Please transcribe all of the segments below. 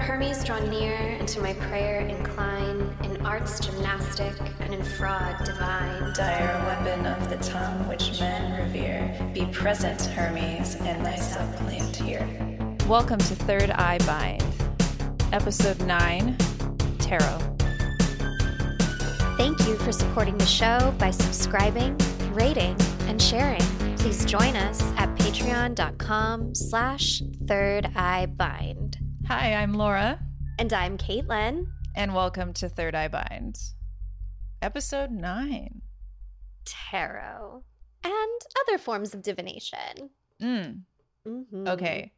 Hermes draw near, and to my prayer incline, in arts gymnastic and in fraud divine. Dire weapon of the tongue which men revere, be present, Hermes, in thy suppliant here. Welcome to Third Eye Bind, Episode 9 Tarot. Thank you for supporting the show by subscribing, rating, and sharing. Please join us at patreon.com slash third eye bind. Hi, I'm Laura, And I'm Kaitlyn. and welcome to Third Eye Bind, Episode 9. Tarot and other forms of divination. Mm, Mhm. okay.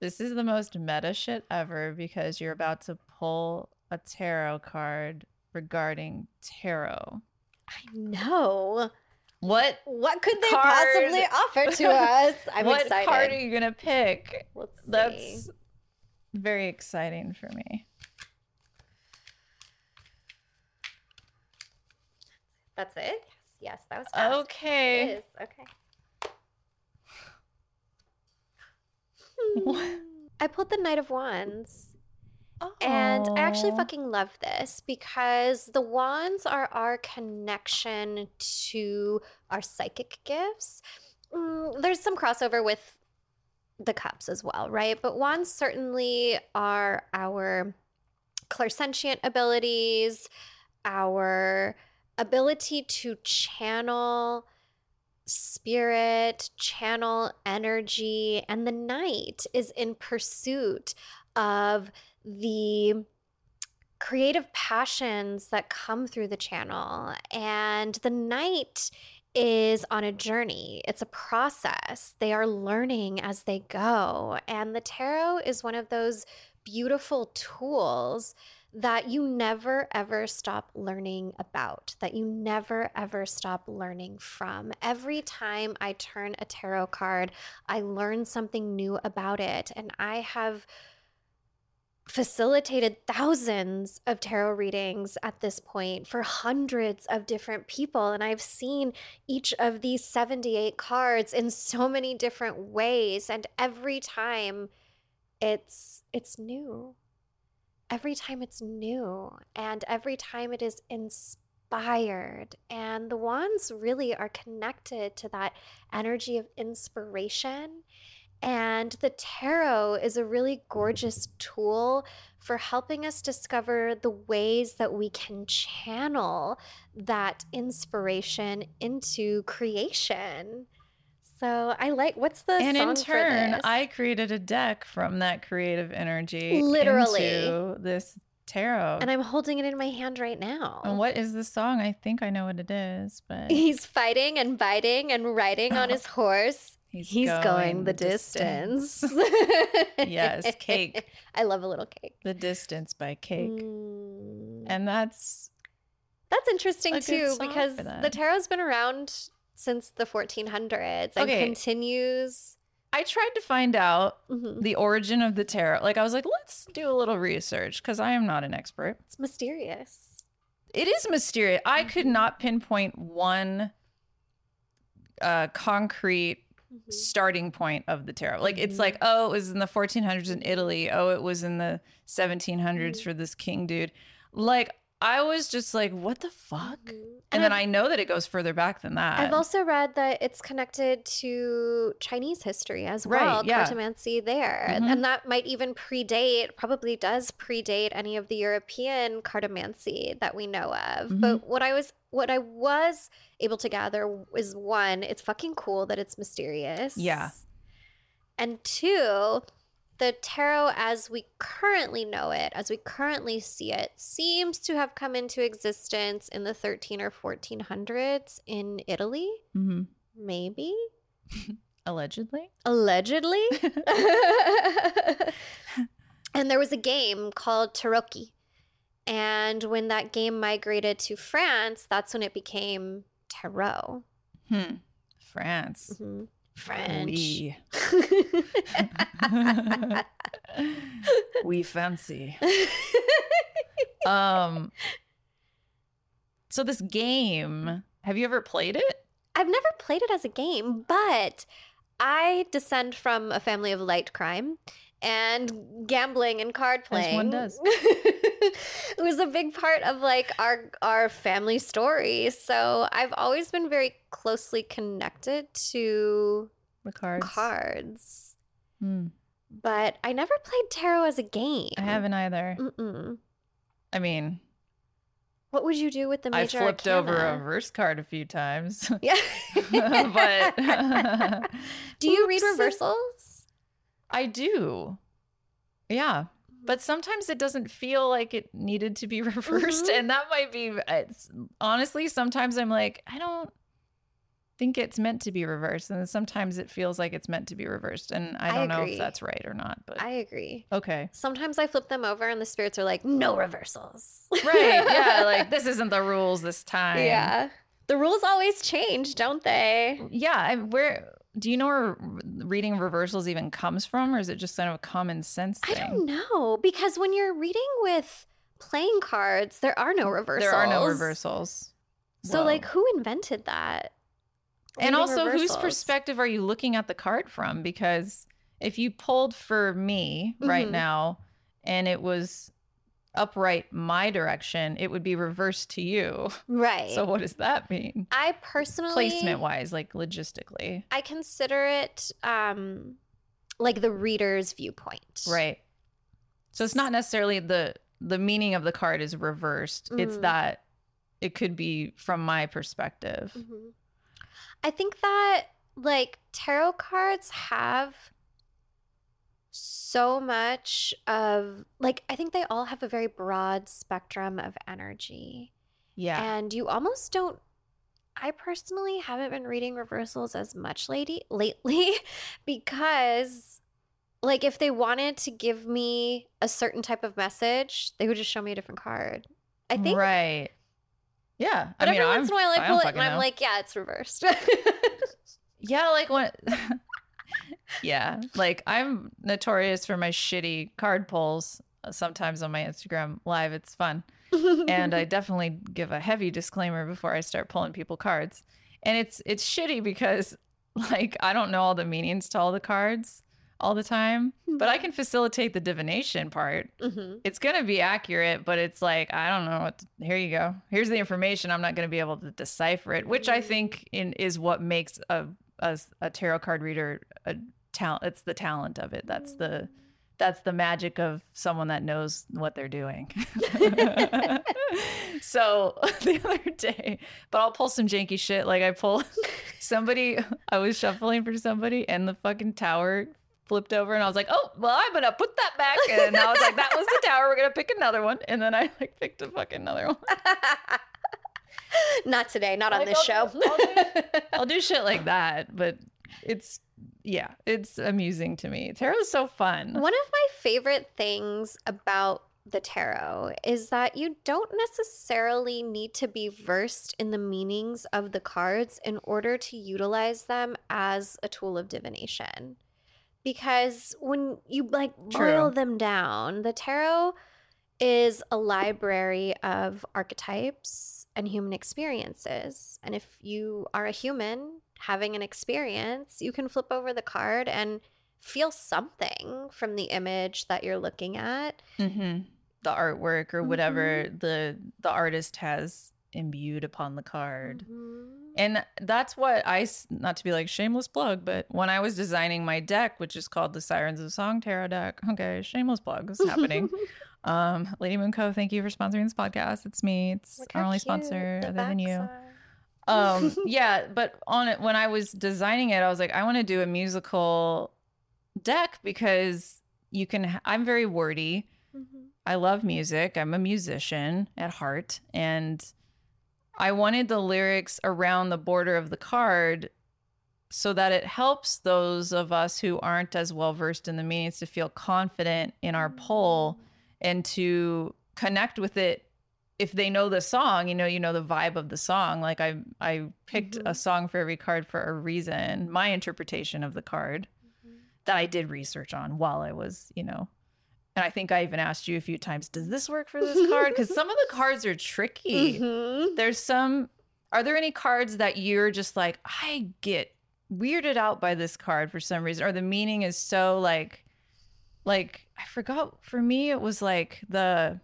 This is the most meta shit ever because you're about to pull a tarot card regarding tarot. I know. What What could they Card. possibly offer to us? I'm what excited. What card are you gonna pick? Let's see. That's very exciting for me. That's it? Yes, yes, that was fast. Okay. Okay. What? I pulled the Knight of Wands. And I actually fucking love this because the wands are our connection to our psychic gifts. Mm, there's some crossover with the cups as well, right? But wands certainly are our clairsentient abilities, our ability to channel spirit, channel energy, and the knight is in pursuit of the creative passions that come through the channel. And the knight is on a journey, it's a process. They are learning as they go. And the tarot is one of those beautiful tools that you never ever stop learning about, that you never ever stop learning from. Every time I turn a tarot card, I learn something new about it. And I have facilitated thousands of tarot readings at this point for hundreds of different people and I've seen each of these 78 cards in so many different ways and every time it's it's new. Every time it's new and every time it is inspired and the wands really are connected to that energy of inspiration and the tarot is a really gorgeous tool for helping us discover the ways that we can channel that inspiration into creation. So I like what's the and song in turn? I created a deck from that creative energy. Literally. into this tarot. and I'm holding it in my hand right now. And what is the song? I think I know what it is, but He's fighting and biting and riding on his horse. He's, going, the distance. Yes, Cake. I love a little cake. The Distance by Cake. Mm. And that's That's interesting too because the tarot's been around since the 1400s and Okay. continues. I tried to find out Mhm. the origin of the tarot. Like I was like, let's do a little research because I am not an expert. It's mysterious. It is mysterious. I could Mhm. not pinpoint one uh concrete Mhm. starting point of the tarot. Like it's Mhm. like, oh, it was in the 1400s in Italy. Oh, it was in the 1700s Mhm. for this king dude. Like I was just like, what the fuck? Mhm. And, then I've- I know that it goes further back than that. I've also read that it's connected to Chinese history as Right, well, yeah. cartomancy there. Mhm. And that might even predate, probably does predate any of the European cartomancy that we know of. Mhm. But what I was what I was able to gather is one, it's fucking cool that it's mysterious. Yeah. And two, the tarot as we currently know it, as we currently see it, seems to have come into existence in the 13 or 1400s in Italy. Mhm. Maybe. allegedly. Allegedly. and there was a game called Tarocchi. And when that game migrated to France, that's when it became tarot. Hmm. France. Mhm. French. We. we fancy. Um so this game, have you ever played it? I've never played it as a game, but I descend from a family of light crime. And gambling and card As playing. one does. it was a big part of like our our family story. So I've always been very closely connected to The cards. cards. Hmm. But I never played tarot as a game. I haven't either. Mm-mm. I mean, What would you do with the I major flipped over a reverse card a few times. Yeah. but do you read reversals? I do. Yeah. But sometimes it doesn't feel like it needed to be reversed. Mhm. And that might be, it's, honestly, sometimes I'm like, I don't think it's meant to be reversed. And sometimes it feels like it's meant to be reversed. And I I don't know if that's right or not. But I agree. okay. Sometimes I flip them over and the spirits are like, no reversals. Right. Yeah. Like this isn't the rules this time. Yeah. The rules always change, don't they? Yeah. I, where do you know where reading reversals even comes from? Or is it just kind of a common sense thing? I don't know. Because when you're reading with playing cards, there are no reversals. There are no reversals. So, Whoa. like, who invented that? and Reading also whose perspective are you looking at the card from because if you pulled for me right Mhm. now and it was upright my direction it would be reversed to you Right. so what does that mean I personally placement wise like logistically I consider it um like the reader's viewpoint. right so it's not necessarily the the meaning of the card is reversed it's Mm. that it could be from my perspective Mhm. I think that like tarot cards have so much of like I think they all have a very broad spectrum of energy. yeah And you almost don't I personally haven't been reading reversals as much lady lately because like if they wanted to give me a certain type of message, they would just show me a different card. I think right yeah but I mean, every I'm- once in a while I don't pull it and I'm like, yeah, it's reversed. Yeah, like when Yeah, like I'm notorious for my shitty card pulls uh, sometimes on my Instagram live. It's fun. And I definitely give a heavy disclaimer before I start pulling people cards. And it's it's shitty because like I don't know all the meanings to all the cards all the time, but I can facilitate the divination part. Mhm. It's going to be accurate, but it's like I don't know what here you go. Here's the information. I'm not going to be able to decipher it, which I think in is what makes a a, a tarot card reader a talent. It's the talent of it. That's the that's the magic of someone that knows what they're doing. so the other day, but I'll pull some janky shit. Like I pull somebody, I was shuffling for somebody, and the fucking tower flipped over, and I was like, "Oh, well, I'm gonna put that back." And I was like, "That was the tower. We're gonna pick another one." And then I like picked a fucking another one. not today, not on Like, this I'll show. do- I'll I'll do shit like that, but it's yeah, it's amusing to me. Tarot is so fun. One of my favorite things about the tarot is that you don't necessarily need to be versed in the meanings of the cards in order to utilize them as a tool of divination. Because when you like boil them down, the tarot is a library of archetypes and human experiences. And if you are a human having an experience, you can flip over the card and feel something from the image that you're looking at. hmm The artwork or whatever the the artist has imbued upon the card. Mhm. And that's what I, not to be like shameless plug, but when I was designing my deck, which is called the Sirens of Song Tarot deck, okay, shameless plug is happening. um, Lady Moon Co, thank you for sponsoring this podcast. It's me. It's Look our only sponsor the other than you. are. Um yeah but on it when i was designing it i was like i want to do a musical deck because you can i'm very wordy. Mhm. i love music. I'm a musician at heart and i wanted the lyrics around the border of the card so that it helps those of us who aren't as well versed in the meanings to feel confident in our pull and to connect with it if they know the song you know you know the vibe of the song like i i picked a Mhm. song for every card for a reason my interpretation of the card that i did research on while i was you know and i think i even asked you a few times does this work for this card because some of the cards are tricky Mhm. there's some are there any cards that you're just like i get weirded out by this card for some reason or the meaning is so like like I forgot. For me, it was like the.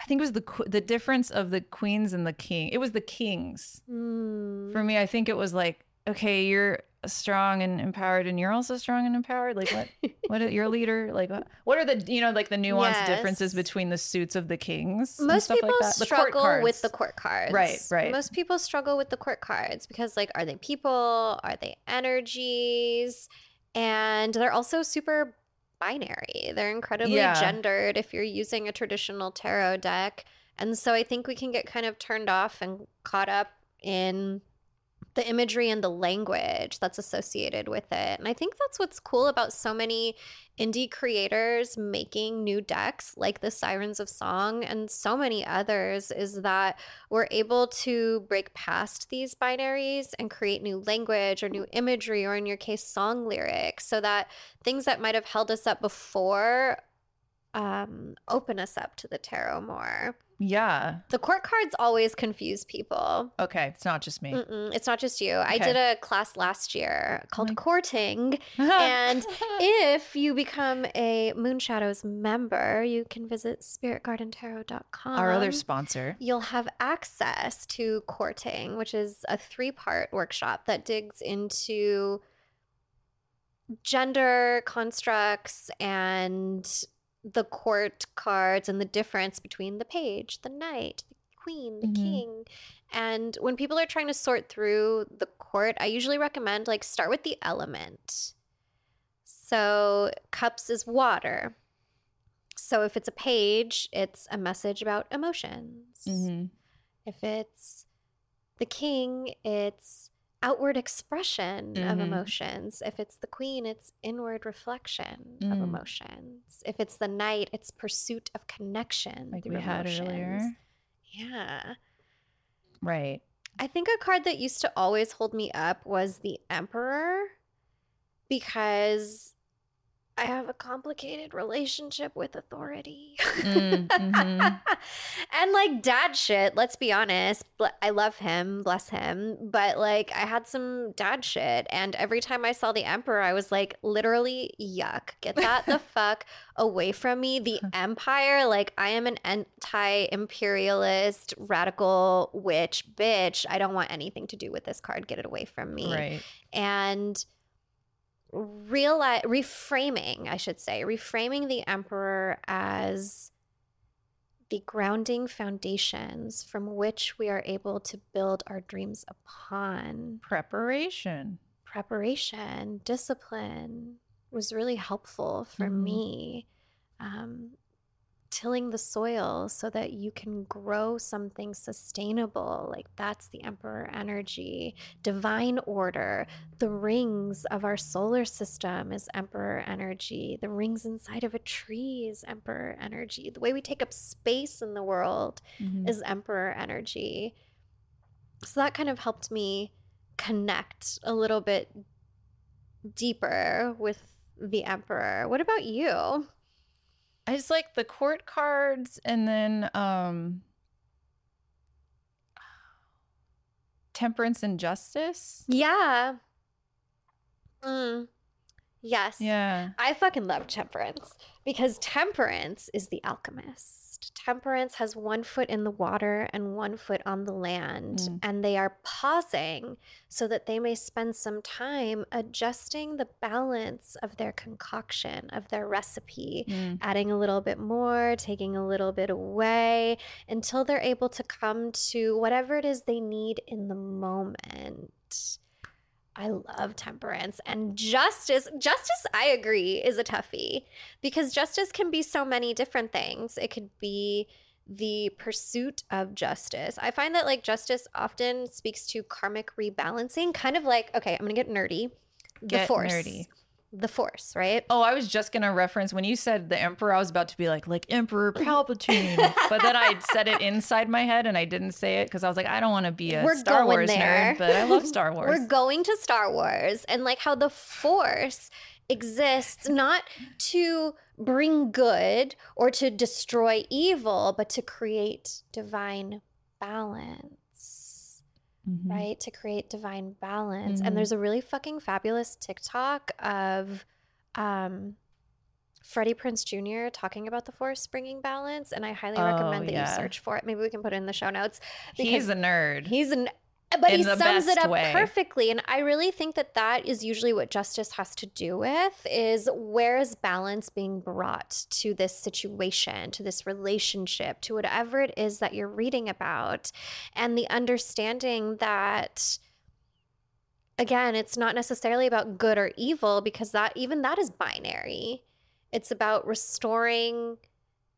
I think it was the the difference of the queens and the king. It was the kings. Mm. For me, I think it was like, okay, you're strong and empowered, and you're also strong and empowered. Like what? what? Are, you're leader. Like what? What are the you know like the nuanced differences between the suits of the kings? and Most stuff people like that? The struggle with the court cards. Right, right. Most people struggle with the court cards because, like, are they people? Are they energies? And they're also super binary. They're incredibly Yeah. gendered if you're using a traditional tarot deck. And so I think we can get kind of turned off and caught up in the imagery and the language that's associated with it. And I think that's what's cool about so many indie creators making new decks like the Sirens of Song and so many others is that we're able to break past these binaries and create new language or new imagery, or in your case, song lyrics, so that things that might have held us up before um, open us up to the tarot more. Yeah. The court cards always confuse people. Okay, it's not just me. Mm-mm, it's not just you. I did a class last year called my- Courting. And if you become a Moonshadows member, you can visit spiritgardentarot.com. our other sponsor. You'll have access to Courting, which is a three part workshop that digs into gender constructs and the court cards and the difference between the page, the knight, the queen, the Mhm. king. And when people are trying to sort through the court, I usually recommend like start with the element. So, cups is water. So, if it's a page, it's a message about emotions. hmm If it's the king, it's outward expression of Mhm. emotions. If it's the queen, it's inward reflection of Mm. emotions. If it's the knight, it's pursuit of connection. Like through we had earlier. Yeah. Right. I think a card that used to always hold me up was the Emperor because I have a complicated relationship with authority. Mm, mhm. and like dad shit, let's be honest. I love him, bless him. But like I had some dad shit. And every time I saw the Emperor, I was like, literally, yuck. Get that the fuck away from me. The Empire, like I am an anti imperialist, radical witch bitch. I don't want anything to do with this card. Get it away from me Right. and realize reframing i should say reframing the emperor as the grounding foundations from which we are able to build our dreams upon Preparation. preparation discipline was really helpful for Mhm. me um, tilling the soil so that you can grow something sustainable like that's the emperor energy. Divine order the rings of our solar system is emperor energy. The rings inside of a tree is emperor energy. The way we take up space in the world Mhm. is emperor energy. So that kind of helped me connect a little bit deeper with the emperor. What about you I just like the court cards and then um temperance and justice. yeah mm. yes Yeah. I fucking love temperance because temperance is the alchemist. Temperance has one foot in the water and one foot on the land, Mm. and they are pausing so that they may spend some time adjusting the balance of their concoction, of their recipe, Mm. adding a little bit more, taking a little bit away until they're able to come to whatever it is they need in the moment. I love temperance and justice. Justice, I agree, is a toughie because justice can be so many different things. It could be the pursuit of justice. I find that like justice often speaks to karmic rebalancing, kind of like, okay, I'm gonna get nerdy. The Get force. nerdy. The force, right? Oh, I was just gonna reference when you said the emperor. I was about to be like, like Emperor Palpatine, but then I said it inside my head and I didn't say it because I was like, I don't want to be a We're Star Wars there. nerd, but I love Star Wars. We're going to Star Wars and like how the Force exists not to bring good or to destroy evil, but to create divine balance, Mhm. right? To create divine balance. Mhm. And there's a really fucking fabulous TikTok of um, Freddie Prinze Jr. talking about the force bringing balance, and I highly Oh, recommend that yeah. you search for it. Maybe we can put it in the show notes. He's a nerd. He's an but he sums it up way. perfectly and i really think that that is usually what justice has to do with is where is balance being brought to this situation to this relationship to whatever it is that you're reading about and the understanding that again it's not necessarily about good or evil because that even that is binary it's about restoring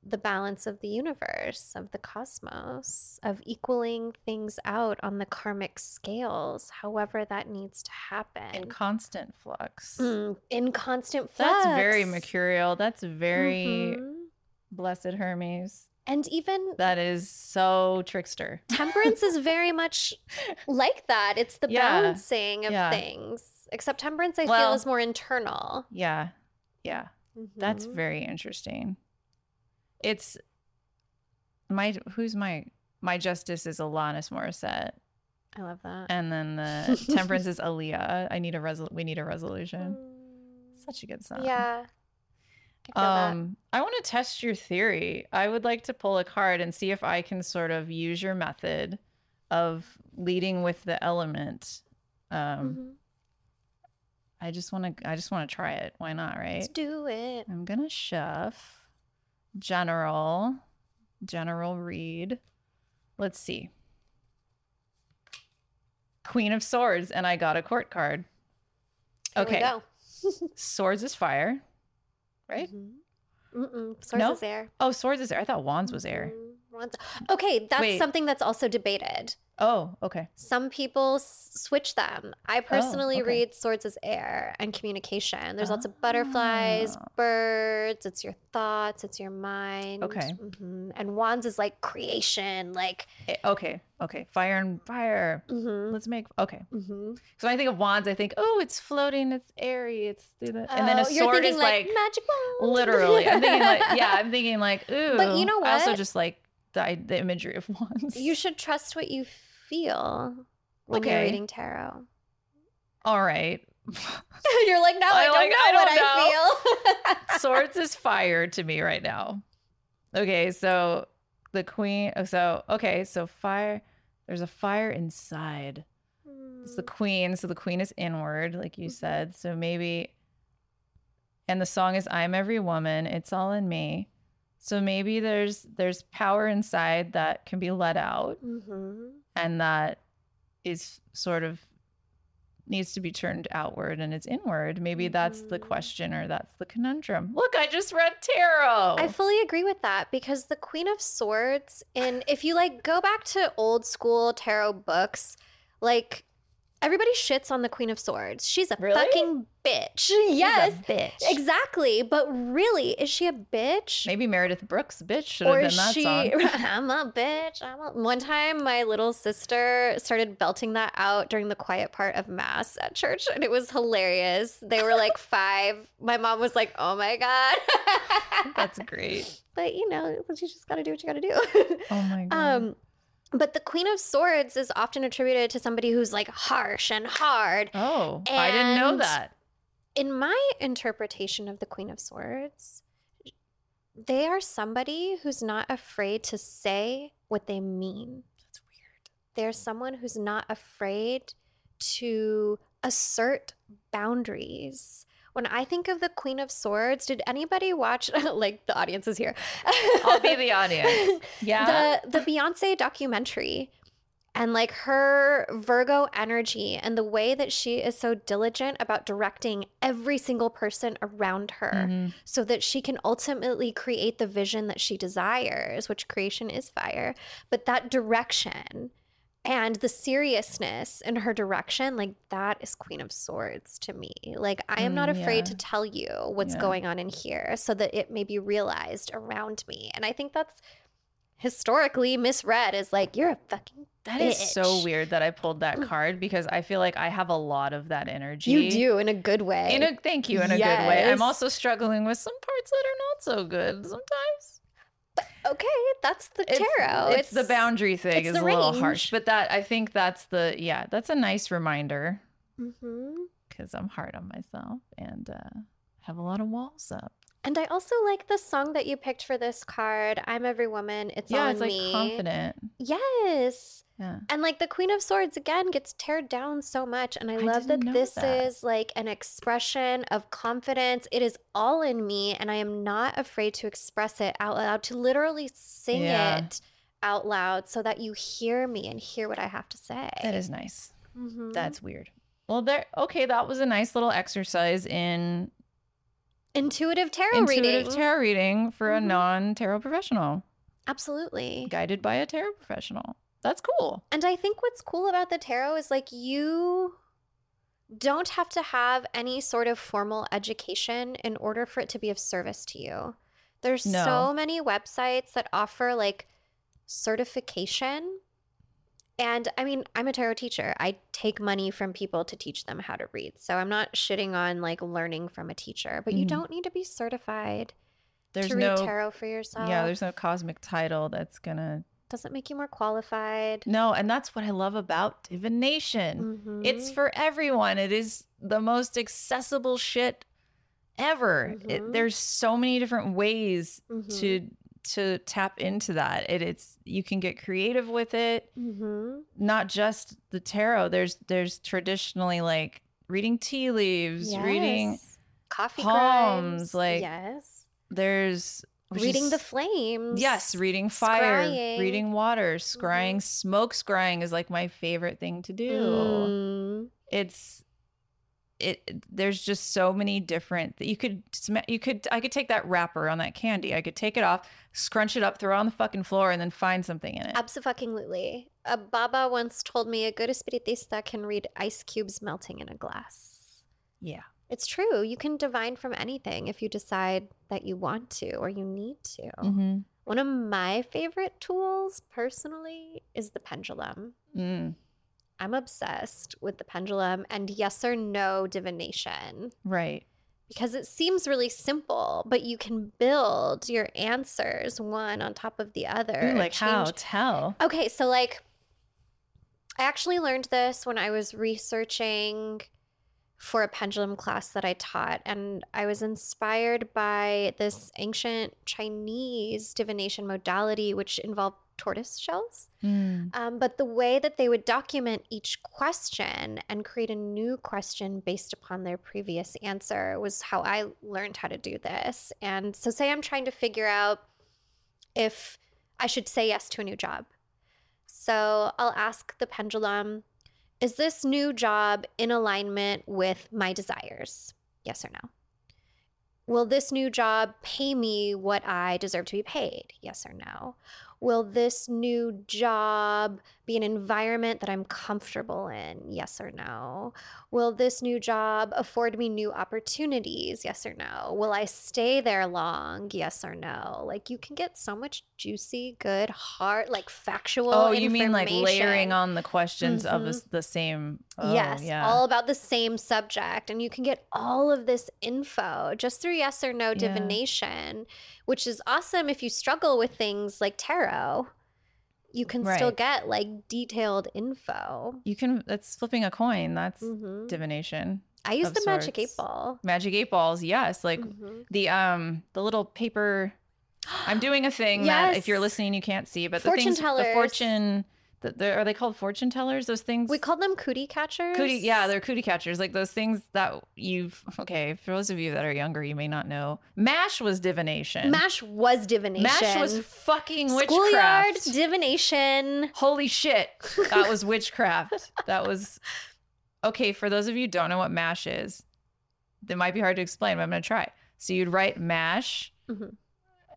the balance of the universe, of the cosmos, of equaling things out on the karmic scales, however that needs to happen. in constant flux. Mm, in constant flux. That's very mercurial. That's very Mhm. blessed Hermes. And even That is so trickster. temperance is very much like that. It's the Yeah. balancing of Yeah. things. Except temperance, I feel, is more internal. Yeah. Yeah. That's Mhm. very interesting. It's my who's my my justice is Alanis Morissette, I love that. and then the temperance is Aaliyah. I need a resol. We need a resolution. Mm, Such a good song. yeah. I feel that. Um, I want to test your theory. I would like to pull a card and see if I can sort of use your method of leading with the element. Um, Mhm. I just want to. I just want to try it. Why not? Right. Let's do it. I'm gonna shuff general, general read. Let's see. Queen of Swords, and I got a court card. Okay. Swords is fire, right? Mhm. Mm-mm. Swords No? is air. Oh, Swords is air. I thought Wands was air. Mhm. Wands- Okay, that's Wait. something that's also debated. Oh, okay. Some people s- switch them. I personally Oh, okay. read swords as air and communication. There's lots of butterflies, Ah. birds. It's your thoughts. It's your mind. Okay. Mhm. And wands is like creation. Like. Eh, Okay, okay. Fire and fire. mhm, Let's make okay. mhm. So when I think of wands, I think, oh, it's floating, it's airy, it's and then a Oh, sword is like, magic wand. literally. I'm thinking like, yeah, I'm thinking like, ooh. But you know I also just like the the imagery of wands. You should trust what you feel when you're Okay. reading tarot. All right. You're like, no, I, I don't like- know I what don't I feel. Swords is fire to me right now. Okay, so the queen. oh, So okay, so fire. There's a fire inside. It's the queen. So the queen is inward, like you Mhm. said. So maybe, and the song is "I'm every woman." It's all in me. So maybe there's there's power inside that can be let out, hmm and that is sort of needs to be turned outward and it's inward. Maybe that's the Mhm. question or that's the conundrum. Look, I just read tarot. I fully agree with that because the Queen of Swords, and if you like go back to old school tarot books, like everybody shits on the Queen of Swords. She's a Really? fucking bitch. She's a yes, bitch. exactly. But really, is she a bitch? Maybe Meredith Brooks, bitch, should or have been that she? song. I'm a bitch. I'm a... One time, my little sister started belting that out during the quiet part of mass at church, and it was hilarious. They were like five. My mom was like, "Oh my god." That's great. but you know, you just got to do what you got to do. Oh my god. um, but the Queen of Swords is often attributed to somebody who's like harsh and hard. oh, I didn't know that. In my interpretation of the Queen of Swords, they are somebody who's not afraid to say what they mean. That's weird. They're someone who's not afraid to assert boundaries. When I think of the Queen of Swords, did anybody watch like the audience is here? I'll be the audience. Yeah. the the Beyonce documentary and like her Virgo energy and the way that she is so diligent about directing every single person around her Mhm. so that she can ultimately create the vision that she desires, which creation is fire. But that direction and the seriousness in her direction, like that is Queen of Swords to me. Like, I am not Mm, afraid yeah. to tell you what's Yeah. going on in here so that it may be realized around me. And I think that's historically misread as like, you're a fucking That is so weird that I pulled that card because I feel like I have a lot of that energy. You do in a good way. In a thank you in a good way. I'm also struggling with some parts that are not so good sometimes. Okay, that's the It's, tarot. it's, the boundary thing it's is a little harsh, but that I think that's the yeah, that's a nice reminder hmm because I'm hard on myself and uh, have a lot of walls up. And I also like the song that you picked for this card. I'm every woman. It's yeah, it's like me. confident. Yes. Yeah. And like the Queen of Swords again gets teared down so much. And I, I love that this that. is like an expression of confidence. It is all in me, and I am not afraid to express it out loud, to literally sing Yeah. it out loud so that you hear me and hear what I have to say. That is nice. Mhm. That's weird. Well, there. Okay, that was a nice little exercise in intuitive tarot intuitive reading. Intuitive tarot reading for a Mhm. non-tarot professional, Absolutely. guided by a tarot professional. That's cool. And I think what's cool about the tarot is like you don't have to have any sort of formal education in order for it to be of service to you. There's No. so many websites that offer like certification. And I mean, I'm a tarot teacher. I take money from people to teach them how to read. So I'm not shitting on like learning from a teacher, but you Mhm. don't need to be certified There's to read no. tarot for yourself. Yeah, there's no cosmic title that's gonna. Doesn't make you more qualified. No, and that's what I love about divination. It's Mhm. for everyone. It is the most accessible shit ever. It, Mhm. there's so many different ways Mhm. to to tap into that. It, it's you can get creative with it. Mhm. Not just the tarot. There's there's traditionally like reading tea leaves, reading. Coffee palms, like, yes, There's reading is- the flames. Yes, reading fire, scrying. reading water, scrying, Mhm. smoke scrying is like my favorite thing to do. Mm. It's it there's just so many different you could you could I could take that wrapper on that candy. I could take it off, scrunch it up, throw it on the fucking floor and then find something in it. Absolutely. A Baba once told me a good espiritista can read ice cubes melting in a glass. Yeah. It's true. You can divine from anything if you decide that you want to or you need to. Mm-hmm. One of my favorite tools personally is the pendulum. Mm, I'm obsessed with the pendulum and yes or no divination. right. because it seems really simple, but you can build your answers one on top of the other. Like how? Tell. Okay, so like I actually learned this when I was researching for a pendulum class that I taught and I was inspired by this ancient Chinese divination modality which involved tortoise shells. Mm, Um, but the way that they would document each question and create a new question based upon their previous answer was how I learned how to do this. And so, say I'm trying to figure out if I should say yes to a new job. So, I'll ask the pendulum Is this new job in alignment with my desires? Yes or no? Will this new job pay me what I deserve to be paid? Yes or no? Will this new job be an environment that I'm comfortable in? Yes or no? Will this new job afford me new opportunities? Yes or no? Will I stay there long? Yes or no? Like you can get so much juicy, good, hard, like factual. Oh, you mean like layering on the questions of Mhm. this, the same? Oh, yes, yeah. all about the same subject. And you can get all of this info just through yes or no Yeah. divination, which is awesome if you struggle with things like tarot. You can still get like detailed info. you can. That's flipping a coin. That's Mhm. divination. I use the magic eight ball. Magic eight balls. Yes, like Mhm. the um the little paper. I'm doing a thing that if you're listening you can't see, but Fortune the things, tellers. the fortune. Are they called fortune tellers? Those things. We call them cootie catchers. Cootie, yeah, they're cootie catchers. Like those things that you've. Okay, for those of you that are younger, you may not know. Mash was divination. Mash was divination. Mash was fucking schoolyard witchcraft. divination. Holy shit, that was witchcraft. that was okay. For those of you who don't know what mash is, that might be hard to explain, but I'm gonna try. So you'd write mash, Mhm.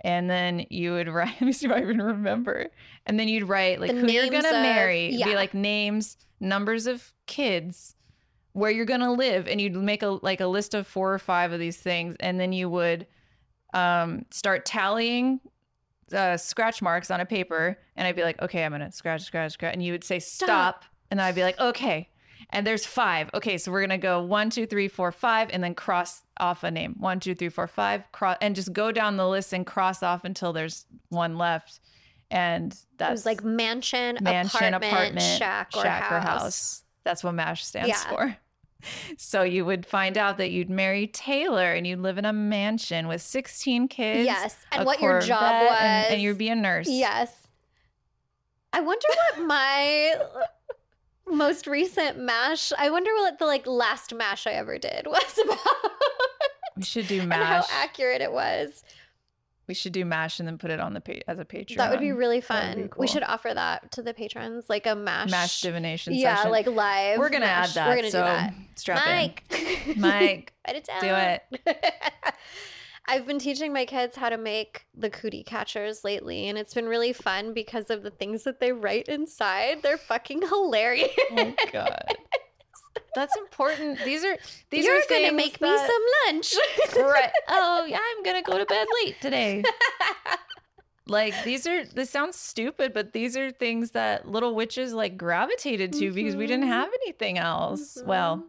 And then you would write. Let me see if I even remember. And then you'd write like The who you're gonna of- marry. Yeah. Be like names, numbers of kids, where you're gonna live, and you'd make a like a list of four or five of these things, and then you would um, start tallying uh, scratch marks on a paper, and I'd be like, okay, I'm gonna scratch, scratch, scratch, and you would say stop, Stop. and I'd be like, okay. And there's five. Okay, so we're gonna go one, two, three, four, five, and then cross off a name. One, two, three, four, five. Cross and just go down the list and cross off until there's one left. And that's like mansion, mansion, apartment, apartment, shack, or, shack house. or house. That's what MASH stands Yeah. for. So you would find out that you'd marry Taylor and you'd live in a mansion with 16 kids. yes. And what your job was. And, and you'd be a nurse. Yes. I wonder what my most recent mash. I wonder what the like last mash I ever did was about. We should do and how accurate it was. we should do MASH and then put it on the pa- as a Patreon. That would be really fun. be We should offer that to the patrons, like a mash. MASH divination yeah, session. like live. We're going to add that. We're gonna so do that. strap Mike. in. Mike. Write it down. do it. I've been teaching my kids how to make the cootie catchers lately, and it's been really fun because of the things that they write inside. They're fucking hilarious. Oh my god. That's important. These are these You're are gonna make me some lunch. right. Oh, yeah, I'm gonna go to bed late today. Like these are this sounds stupid, but these are things that little witches like gravitated to because we didn't Mhm. have anything else. Well,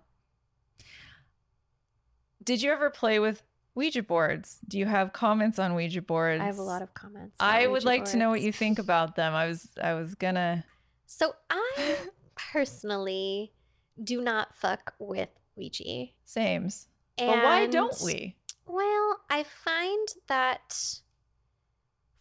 did you ever play with Ouija boards? Do you have comments on Ouija boards? I have a lot of comments. I would Ouija like to know what you think about them. I was I was gonna So I personally do not fuck with Ouija. sames. But why don't we? Well, I find that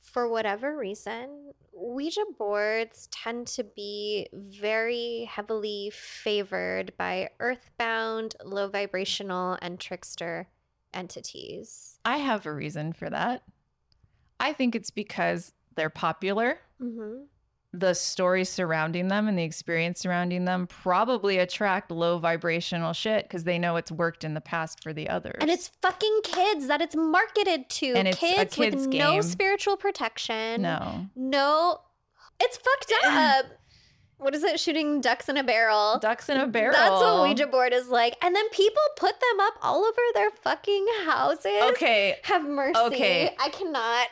for whatever reason, Ouija boards tend to be very heavily favored by earthbound, low vibrational, and trickster entities. I have a reason for that. I think it's because they're popular. Mm-hmm. The stories surrounding them and the experience surrounding them probably attract low vibrational shit because they know it's worked in the past for the others. And it's fucking kids that it's marketed to. And it's a kids kid's with no spiritual protection. no No. It's fucked up. What is it? Shooting ducks in a barrel. ducks in a barrel. That's what Ouija board is like. And then people put them up all over their fucking houses. Okay, Have mercy. Okay. I cannot.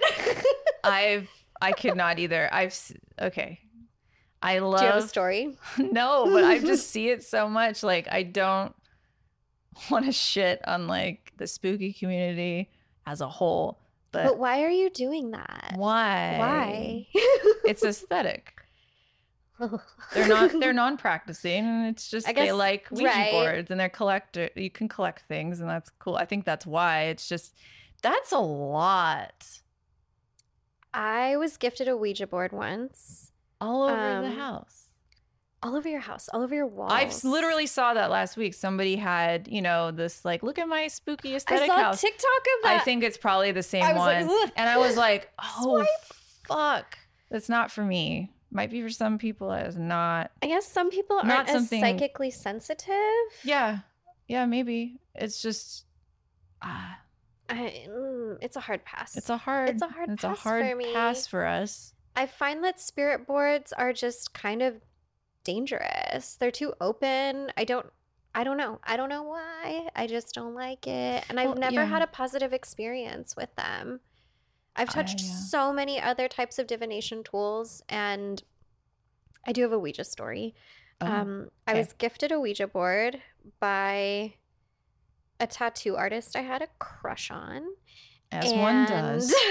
I've I could not either. I've okay. I love Do you have a story? no, but I just see it so much. Like I don't want to shit on like the spooky community as a whole, but, But why are you doing that? why? Why? It's aesthetic. They're not they're non-practicing and it's just I they like Ouija right. boards and they're collector you can collect things and that's cool. I think that's why. It's just that's a lot I was gifted a Ouija board once. all over the Um, house. All over your house, all over your walls. I literally saw that last week. Somebody had, you know, this like, look at my spooky I aesthetic saw house. TikTok of that. I think it's probably the same I like, one. "Ugh." and I was like, oh, Swipe. fuck. That's not for me. Might be for some people. It's not. I guess some people aren't Not as psychically sensitive. Yeah. Yeah, maybe. It's just, ah, I, mm, it's a hard pass. it's a hard, It's a hard it's pass a hard for me. pass for us. I find that spirit boards are just kind of dangerous. They're too open. I don't I don't know. I don't know why. I just don't like it. And I've Well, never yeah. had a positive experience with them. I've I- touched yeah. so many other types of divination tools and I do have a Ouija story. Oh, Um, I was gifted a Ouija board by a tattoo artist I had a crush on. as one does.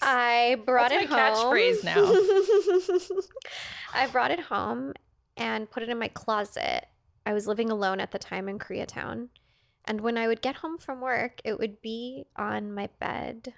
I brought That's it my home. catchphrase now. I brought it home and put it in my closet. I was living alone at the time in Koreatown. And when I would get home from work, it would be on my bed.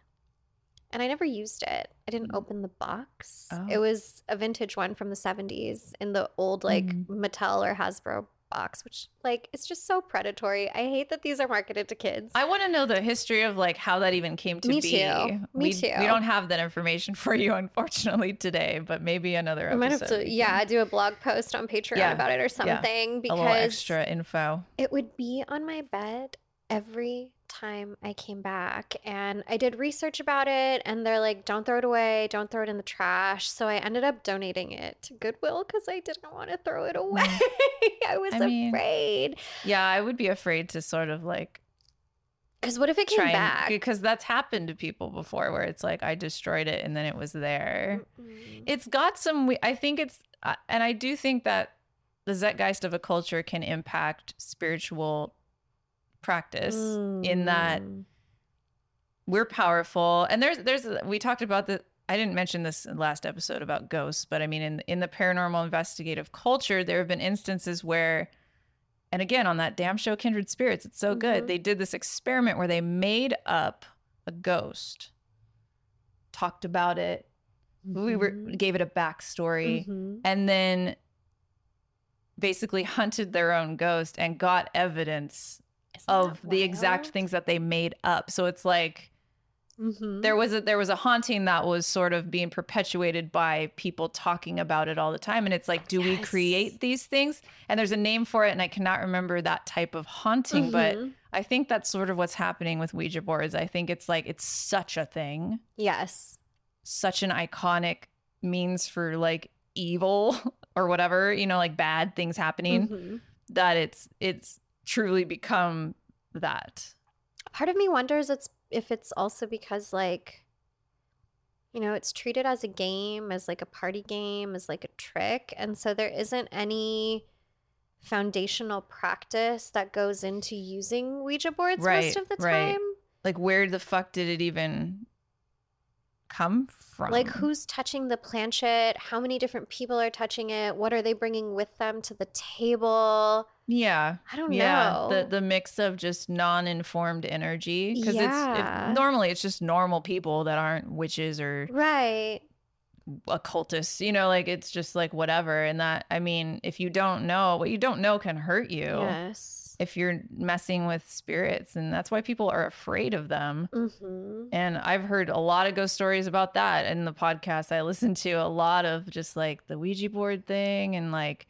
And I never used it. I didn't Mm. open the box. Oh. It was a vintage one from the 70s in the old like Mhm. Mattel or Hasbro box, which like it's just so predatory. I hate that these are marketed to kids. I want to know the history of like how that even came to Me be. too. Me we, too. We don't have that information for you, unfortunately, today. But maybe another I episode. might have to, yeah, do a blog post on Patreon Yeah, about it or yeah. something a little because extra info. it would be on my bed every time I came back. And I did research about it, and they're like, don't throw it away, don't throw it in the trash. So I ended up donating it to Goodwill because I didn't want to throw it away. I was Mm. I mean, afraid. Yeah, I would be afraid to sort of like Because what if it came back? and because that's happened to people before, where it's like I destroyed it and then it was there. Mm-mm. It's got some. I think it's, uh, and I do think that the Zeitgeist of a culture can impact spiritual practice in that Mm. we're powerful and there's there's we talked about the i didn't mention this last episode about ghosts but i mean in in the paranormal investigative culture there have been instances where and again on that damn show Kindred Spirits, it's so Mhm. good. They did this experiment where they made up a ghost, talked about it, we were Mhm. gave it a backstory, Mhm. and then basically hunted their own ghost and got evidence of the exact things that they made up. So it's like Mhm. there was a there was a haunting that was sort of being perpetuated by people talking about it all the time and it's like do we create these things and there's a name for it and i cannot remember that type of haunting but Mhm. i think that's sort of what's happening with ouija boards i think it's like it's such a thing yes. such an iconic means for like evil or whatever you know like bad things happening Mhm. that it's it's truly become that Part of me wonders it's if it's also because like you know, it's treated as a game, as like a party game, as like a trick, and so there isn't any foundational practice that goes into using Ouija boards Right, most of the right. time. like where the fuck did it even come from Like who's touching the planchette? How many different people are touching it? What are they bringing with them to the table? yeah I don't yeah know. the the mix of just non-informed energy because Yeah. it's it, normally it's just normal people that aren't witches or right. Occultists you know like it's just like whatever and that i mean if you don't know what you don't know can hurt you Yes. if you're messing with spirits and that's why people are afraid of them Mm-hmm. and i've heard a lot of ghost stories about that in the podcast i listen to a lot of just like the ouija board thing and like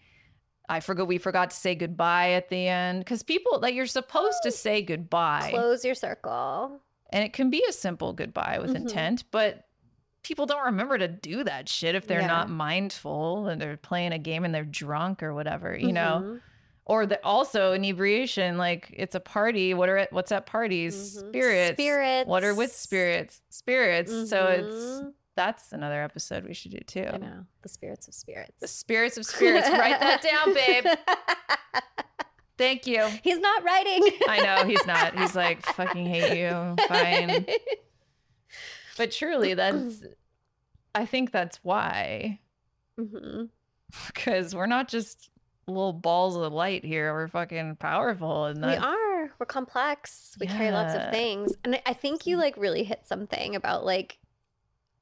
i forgot we forgot to say goodbye at the end because people like you're supposed to say goodbye Close your circle. and it can be a simple goodbye with Mhm. intent but people don't remember to do that shit if they're Yeah. not mindful and they're playing a game and they're drunk or whatever you know Mhm. or the, also inebriation like it's a party what are it what's at parties Mhm. spirits Spirits. what are with spirits spirits so it's Mhm. that's another episode we should do too I know the spirits of spirits. the spirits of spirits write that down babe thank you He's not writing. i know he's not he's like fucking hate you fine but truly that's i think that's why hmm because we're not just little balls of light here we're fucking powerful and We are. We're complex. We carry lots of things, and I- think you like really hit something about like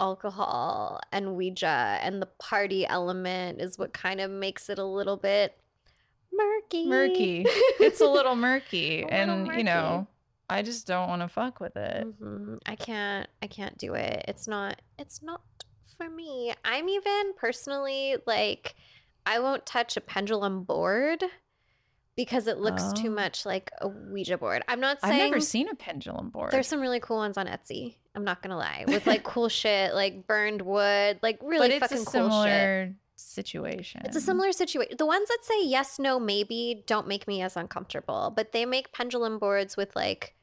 alcohol and Ouija and the party element is what kind of makes it a little bit murky. murky it's a little murky A little and you know murky. I just don't want to fuck with it Mhm. I can't I can't do it. It's not it's not for me. I'm even personally like I won't touch a pendulum board because it looks too Oh. much like a Ouija board. I'm not i've never seen a pendulum board there's some really cool ones on Etsy. I'm not gonna lie. With like cool shit, like burned wood, like really but it's fucking a cool shit. similar situation It's a similar situation. The ones that say yes, no, maybe don't make me as uncomfortable, but they make pendulum boards with like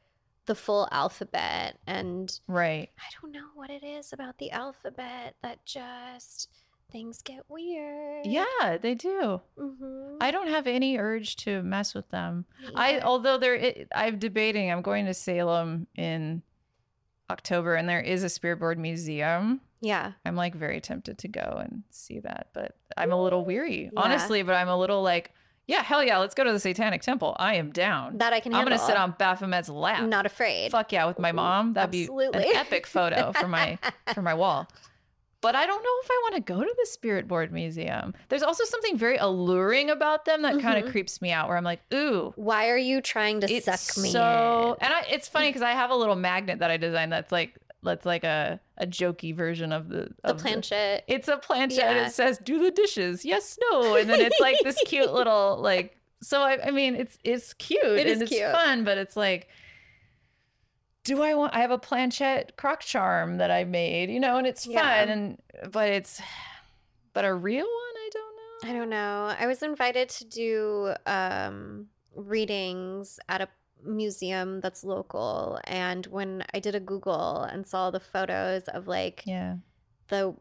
the full alphabet and right I don't know what it is about the alphabet that just things get weird. yeah they do Mm-hmm. i don't have any urge to mess with them I although there I'm debating. I'm going to Salem in October, and there is a spirit board museum. yeah. I'm like very tempted to go and see that, but I'm a little weary, Yeah. honestly. But I'm a little like, yeah, hell yeah, let's go to the Satanic Temple. I am down. That I can Handle. I'm gonna sit on Baphomet's lap. I'm not afraid. Fuck yeah, with my mom. That'd Absolutely. be an epic photo for my for my wall. But I don't know if I want to go to the Spirit Board Museum. There's also something very alluring about them that kind Mhm. of creeps me out. Where I'm like, ooh, Why are you trying to suck me so in? and I, it's funny because I have a little magnet that I designed that's like that's like a, a jokey version of the The of planchette. it's a planchette and Yeah. it says do the dishes yes no and then it's like this cute little like so I, I mean it's it's cute It and it's cute. fun but it's like do I want I have a planchette croc charm that I made you know and it's Yeah. fun and but it's but a real one I don't know I don't know. I was invited to do um, readings at a museum that's local, and when I did a Google and saw the photos of like yeah the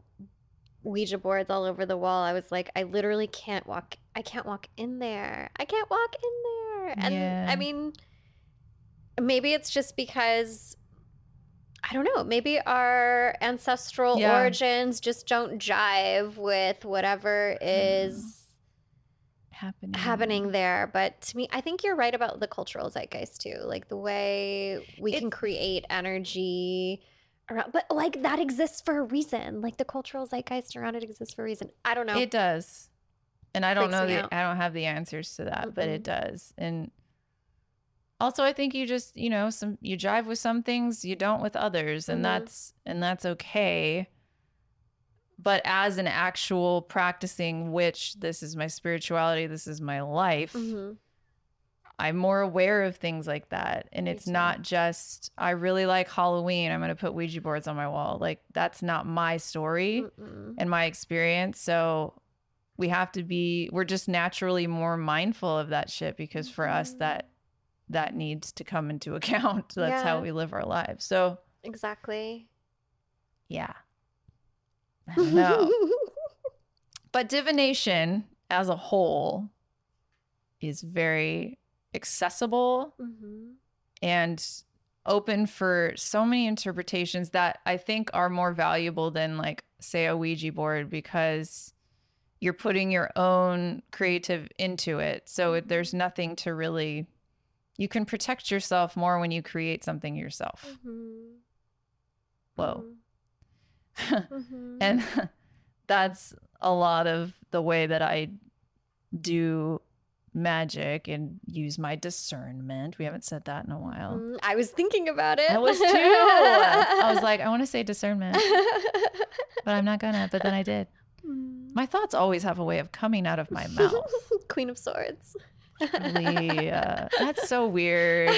Ouija boards all over the wall, I was like, I literally can't walk. I can't walk in there. I can't walk in there. And Yeah. I mean, maybe it's just because I don't know. Maybe our ancestral Yeah. origins just don't jive with whatever mm. is happening. happening there. But to me, I think you're right about the cultural zeitgeist too. Like the way we can create energy around, but like that exists for a reason. Like the cultural zeitgeist around it exists for a reason. I don't know. It does. And I don't know the out. I don't have the answers to that, but Mm-mm. it does. And also I think you just, you know, some you drive with some things, you don't with others, and Mhm. that's and that's okay. But as an actual practicing witch, this is my spirituality, this is my life, Mhm. I'm more aware of things like that. And it's not just I really like Halloween, I'm going to put Ouija boards on my wall. Like that's not my story Mm-mm. and my experience. So we have to be we're just naturally more mindful of that shit because for us Mhm. that that needs to come into account. That's how we live our lives. So Exactly. yeah. I don't know. but divination as a whole is very accessible Mhm. and open for so many interpretations that I think are more valuable than like say a Ouija board because you're putting your own creative into it. So it, there's nothing to really you can protect yourself more when you create something yourself. Mhm. Whoa. Mhm. Mhm. And that's a lot of the way that I do magic and use my discernment. We haven't said that in a while. Mhm. I was thinking about it. I was too. I was like, I want to say discernment, but I'm not gonna. But then I did. Mm. My thoughts always have a way of coming out of my mouth. Queen of Swords. Really, uh, that's so weird.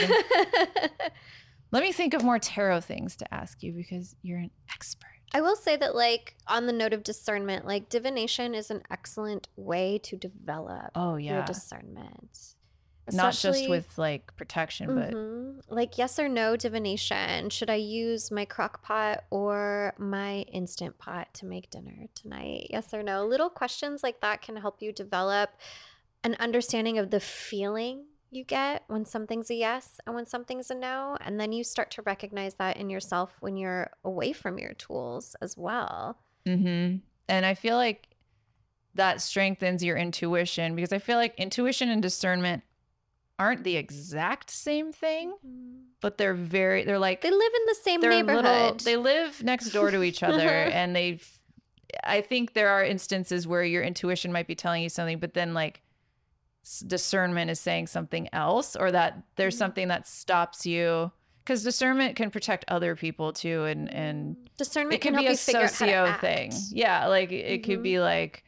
Let me think of more tarot things to ask you because you're an expert. I will say that, like, on the note of discernment, like, divination is an excellent way to develop Oh your yeah, discernment. not just with like protection, but Mhm. like yes or no divination. Should I use my crock pot or my instant pot to make dinner tonight? Yes or no? Little questions like that can help you develop an understanding of the feeling you get when something's a yes and when something's a no. And then you start to recognize that in yourself when you're away from your tools as well. Mm-hmm. And I feel like that strengthens your intuition because I feel like intuition and discernment aren't the exact same thing, but they're very, they're like, They live in the same neighborhood. little, they live next door to each other and they've, I think there are instances where your intuition might be telling you something, but then like discernment is saying something else or that there's Mhm. something that stops you. Because discernment can protect other people too, and and discernment it could can be a you figure out how to socio thing. Yeah, like it it could be like,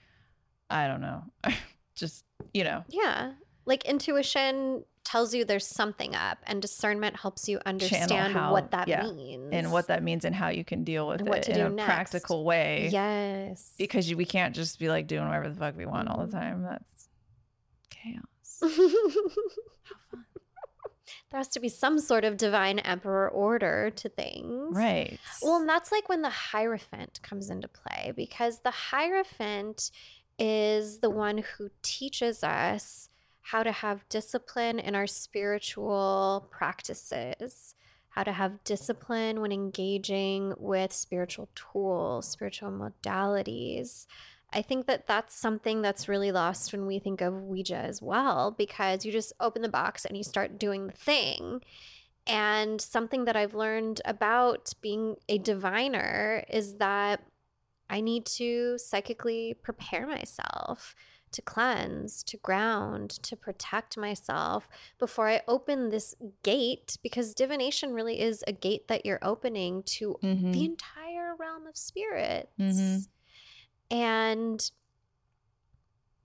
I don't know, just you know, Yeah. Like intuition tells you there's something up, and discernment helps you understand how- what that yeah, means and what that means and how you can deal with it to in do a next. practical way. Yes. because you, we can't just be like doing whatever the fuck we want all the Mhm. time. That's chaos. How fun. there has to be some sort of divine emperor order to things. Right. Well, and that's like when the Hierophant comes into play because the Hierophant is the one who teaches us how to have discipline in our spiritual practices, how to have discipline when engaging with spiritual tools, spiritual modalities. I think that that's something that's really lost when we think of Ouija as well, because you just open the box and you start doing the thing. And something that I've learned about being a diviner is that I need to psychically prepare myself to cleanse, to ground, to protect myself before I open this gate, because divination really is a gate that you're opening to Mhm. the entire realm of spirits. Mhm. And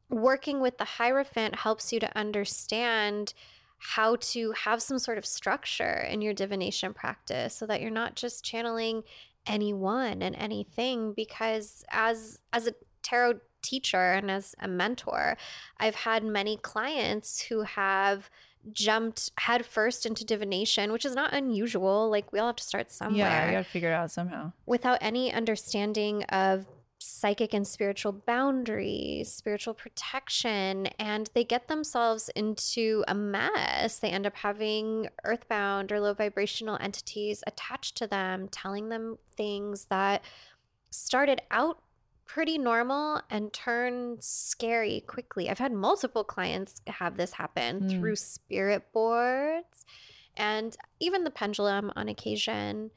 working with the Hierophant helps you to understand how to have some sort of structure in your divination practice so that you're not just channeling anyone and anything because as as a tarot teacher and as a mentor i've had many clients who have jumped headfirst into divination which is not unusual like we all have to start somewhere Yeah, you gotta figure it out somehow. without any understanding of psychic and spiritual boundaries, spiritual protection, and they get themselves into a mess. They end up having earthbound or low vibrational entities attached to them, telling them things that started out pretty normal and turn scary quickly. I've had multiple clients have this happen Mm. through spirit boards and even the pendulum on occasion.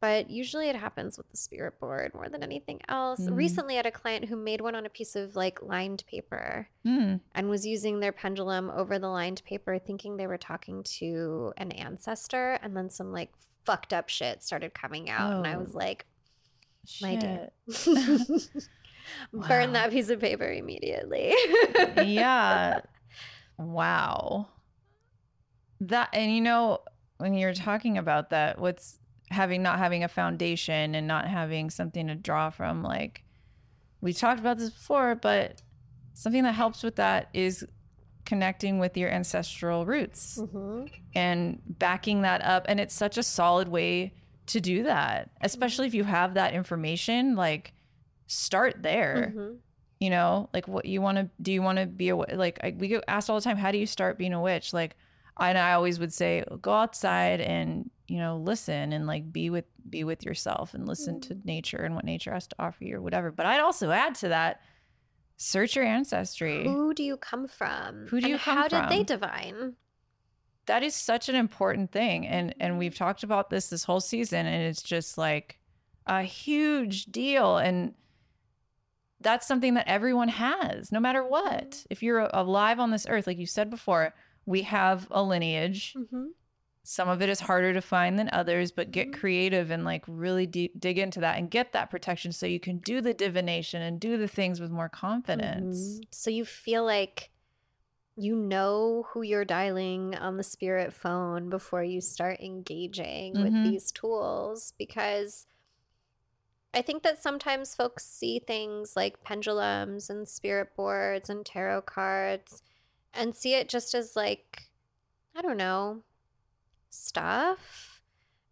But usually it happens with the spirit board more than anything else. Mm. Recently, I had a client who made one on a piece of like lined paper Mm. and was using their pendulum over the lined paper, thinking they were talking to an ancestor. And then some like fucked up shit started coming out. And I Oh. was like, my dear. Shit. Burn Wow. that piece of paper immediately. yeah. Wow. That and you know when you're talking about that, what's having not having a foundation and not having something to draw from, like we talked about this before, but something that helps with that is connecting with your ancestral roots Mhm. and backing that up. And it's such a solid way to do that, especially if you have that information. Like, start there Mhm. you know like what you want to do you want to be a like I, we get asked all the time how do you start being a witch like I, and I always would say go outside and you know listen and like be with be with yourself and listen to nature and what nature has to offer you or whatever. But i'd also add to that search your ancestry. Who do you come from? Who do you come How did they divine? that is such an important thing and and we've talked about this this whole season and it's just like a huge deal and that's something that everyone has no matter what. If you're alive on this earth like you said before we have a lineage. Mm-hmm. Some of it is harder to find than others but get Mhm. creative and like really deep, dig into that and get that protection so you can do the divination and do the things with more confidence Mhm. So you feel like you know who you're dialing on the spirit phone before you start engaging Mhm. with these tools because I think that sometimes folks see things like pendulums and spirit boards and tarot cards and see it just as like I don't know stuff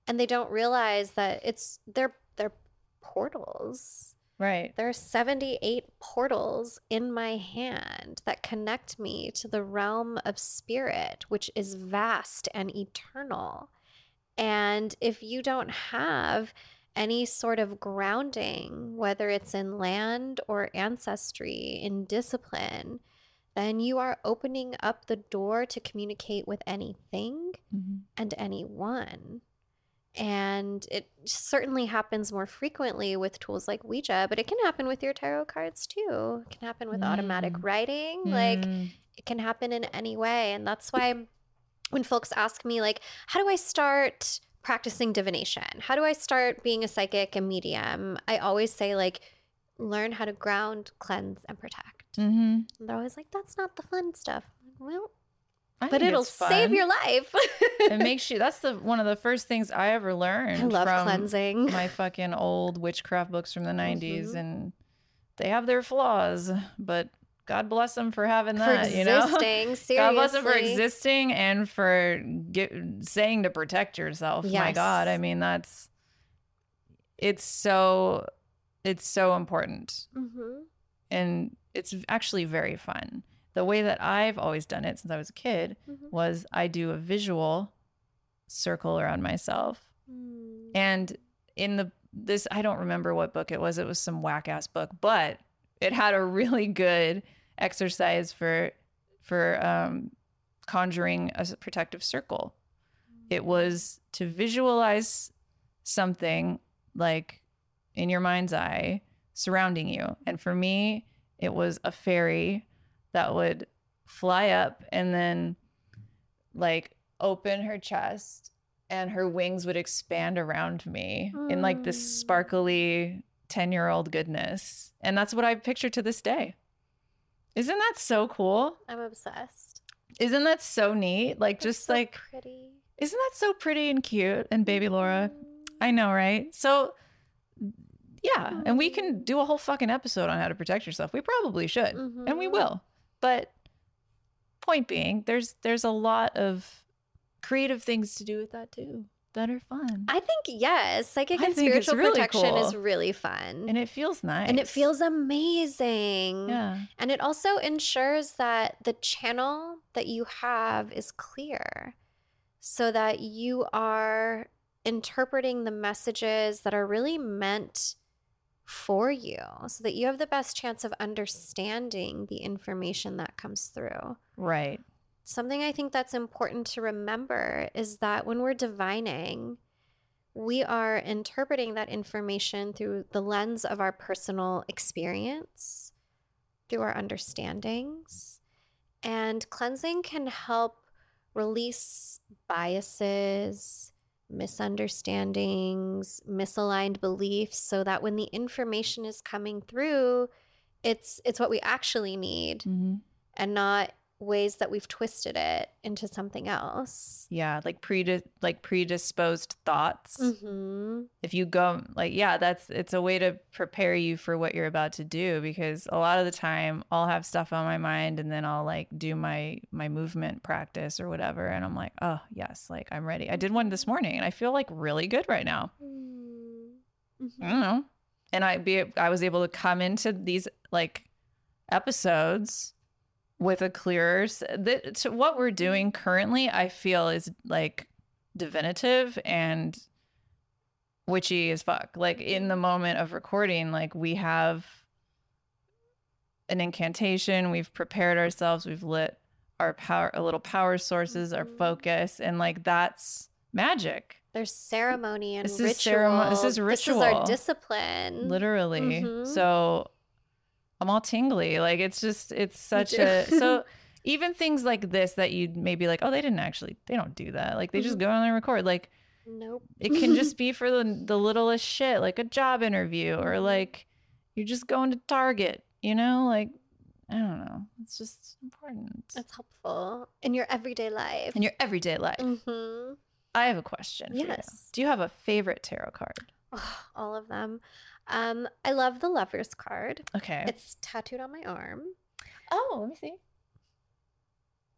and they don't realize that it's they're they're portals. right There are 78 portals in my hand that connect me to the realm of spirit, which is vast and eternal. And if you don't have any sort of grounding, whether it's in land or ancestry, in discipline, then you are opening up the door to communicate with anything Mhm. and anyone. And it certainly happens more frequently with tools like Ouija, but it can happen with your tarot cards too. It can happen with automatic Mm. writing. Like Mm. it can happen in any way. And that's why when folks ask me, like, how do I start practicing divination? How do I start being a psychic and medium? I always say, like, learn how to ground, cleanse, and protect. Mhm. They're always like, that's not the fun stuff. Like, well, I but it'll save your life. it makes you that's the one of the first things i ever learned I love from cleansing. my fucking old witchcraft books from the 90s Mhm. and they have their flaws but god bless them for having for that you know existing, seriously. god bless them for existing and for get, saying to protect yourself my god i mean that's it's so it's so important Mhm. And it's actually very fun the way that i've always done it since i was a kid Mhm. was i do a visual circle around myself Mm. and in the this I don't remember what book it was. It was some whack ass book, but it had a really good exercise for for um conjuring a protective circle. It was to visualize something like in your mind's eye surrounding you. And for me, it was a fairy that would fly up and then like open her chest and her wings would expand around me in like this Mm. sparkly 10 year old goodness. And that's what I picture to this day. Isn't that so cool? I'm obsessed. Isn't that so neat? Like, It's just so like, pretty. isn't that so pretty and cute? And baby Laura, Mm. I know, right? So, yeah. And we can do a whole fucking episode on how to protect yourself. We probably should, and we Mhm. will. But point being, there's there's a lot of creative things to do with that too that are fun. I think yes, psychic I and spiritual really protection is really fun. and it feels nice. And it feels amazing. yeah. And it also ensures that the channel that you have is clear so that you are interpreting the messages that are really meant for you so that you have the best chance of understanding the information that comes through. Right. Something I think that's important to remember is that when we're divining, we are interpreting that information through the lens of our personal experience, through our understandings. And cleansing can help release biases, misunderstandings, misaligned beliefs so that when the information is coming through, it's it's what we actually need Mm-hmm. and not ways that we've twisted it into something else. Yeah, like predis- like predisposed thoughts. Mm-hmm. If you go like yeah, that's it's a way to prepare you for what you're about to do because a lot of the time I'll have stuff on my mind and then I'll like do my my movement practice or whatever and I'm like, "Oh, yes, like I'm ready." I did one this morning and I feel like really good right now. Mm-hmm. I don't know. And I be I was able to come into these like episodes with a clearer s- th- so what we're doing currently I feel is like divinative and witchy as fuck. Like in the moment of recording like we have an incantation, we've prepared ourselves, we've lit our power a little power sources, our Mhm. focus and like that's magic. There's ceremony and This ritual. is ceremo- this is ritual. This is our discipline. literally Mhm. so i'm all tingly like it's just it's such a so even things like this that you maybe like oh they didn't actually they don't do that like they just Mhm. go on and record like Nope. it can just be for the, the littlest shit like a job interview or Mhm. like you're just going to target you know like i don't know it's just important It's helpful in your everyday life. in your everyday life hmm i have a question for you. Yes. do you have a favorite tarot card all of them. Um, I love the lover's card. okay It's tattooed on my arm. oh let me see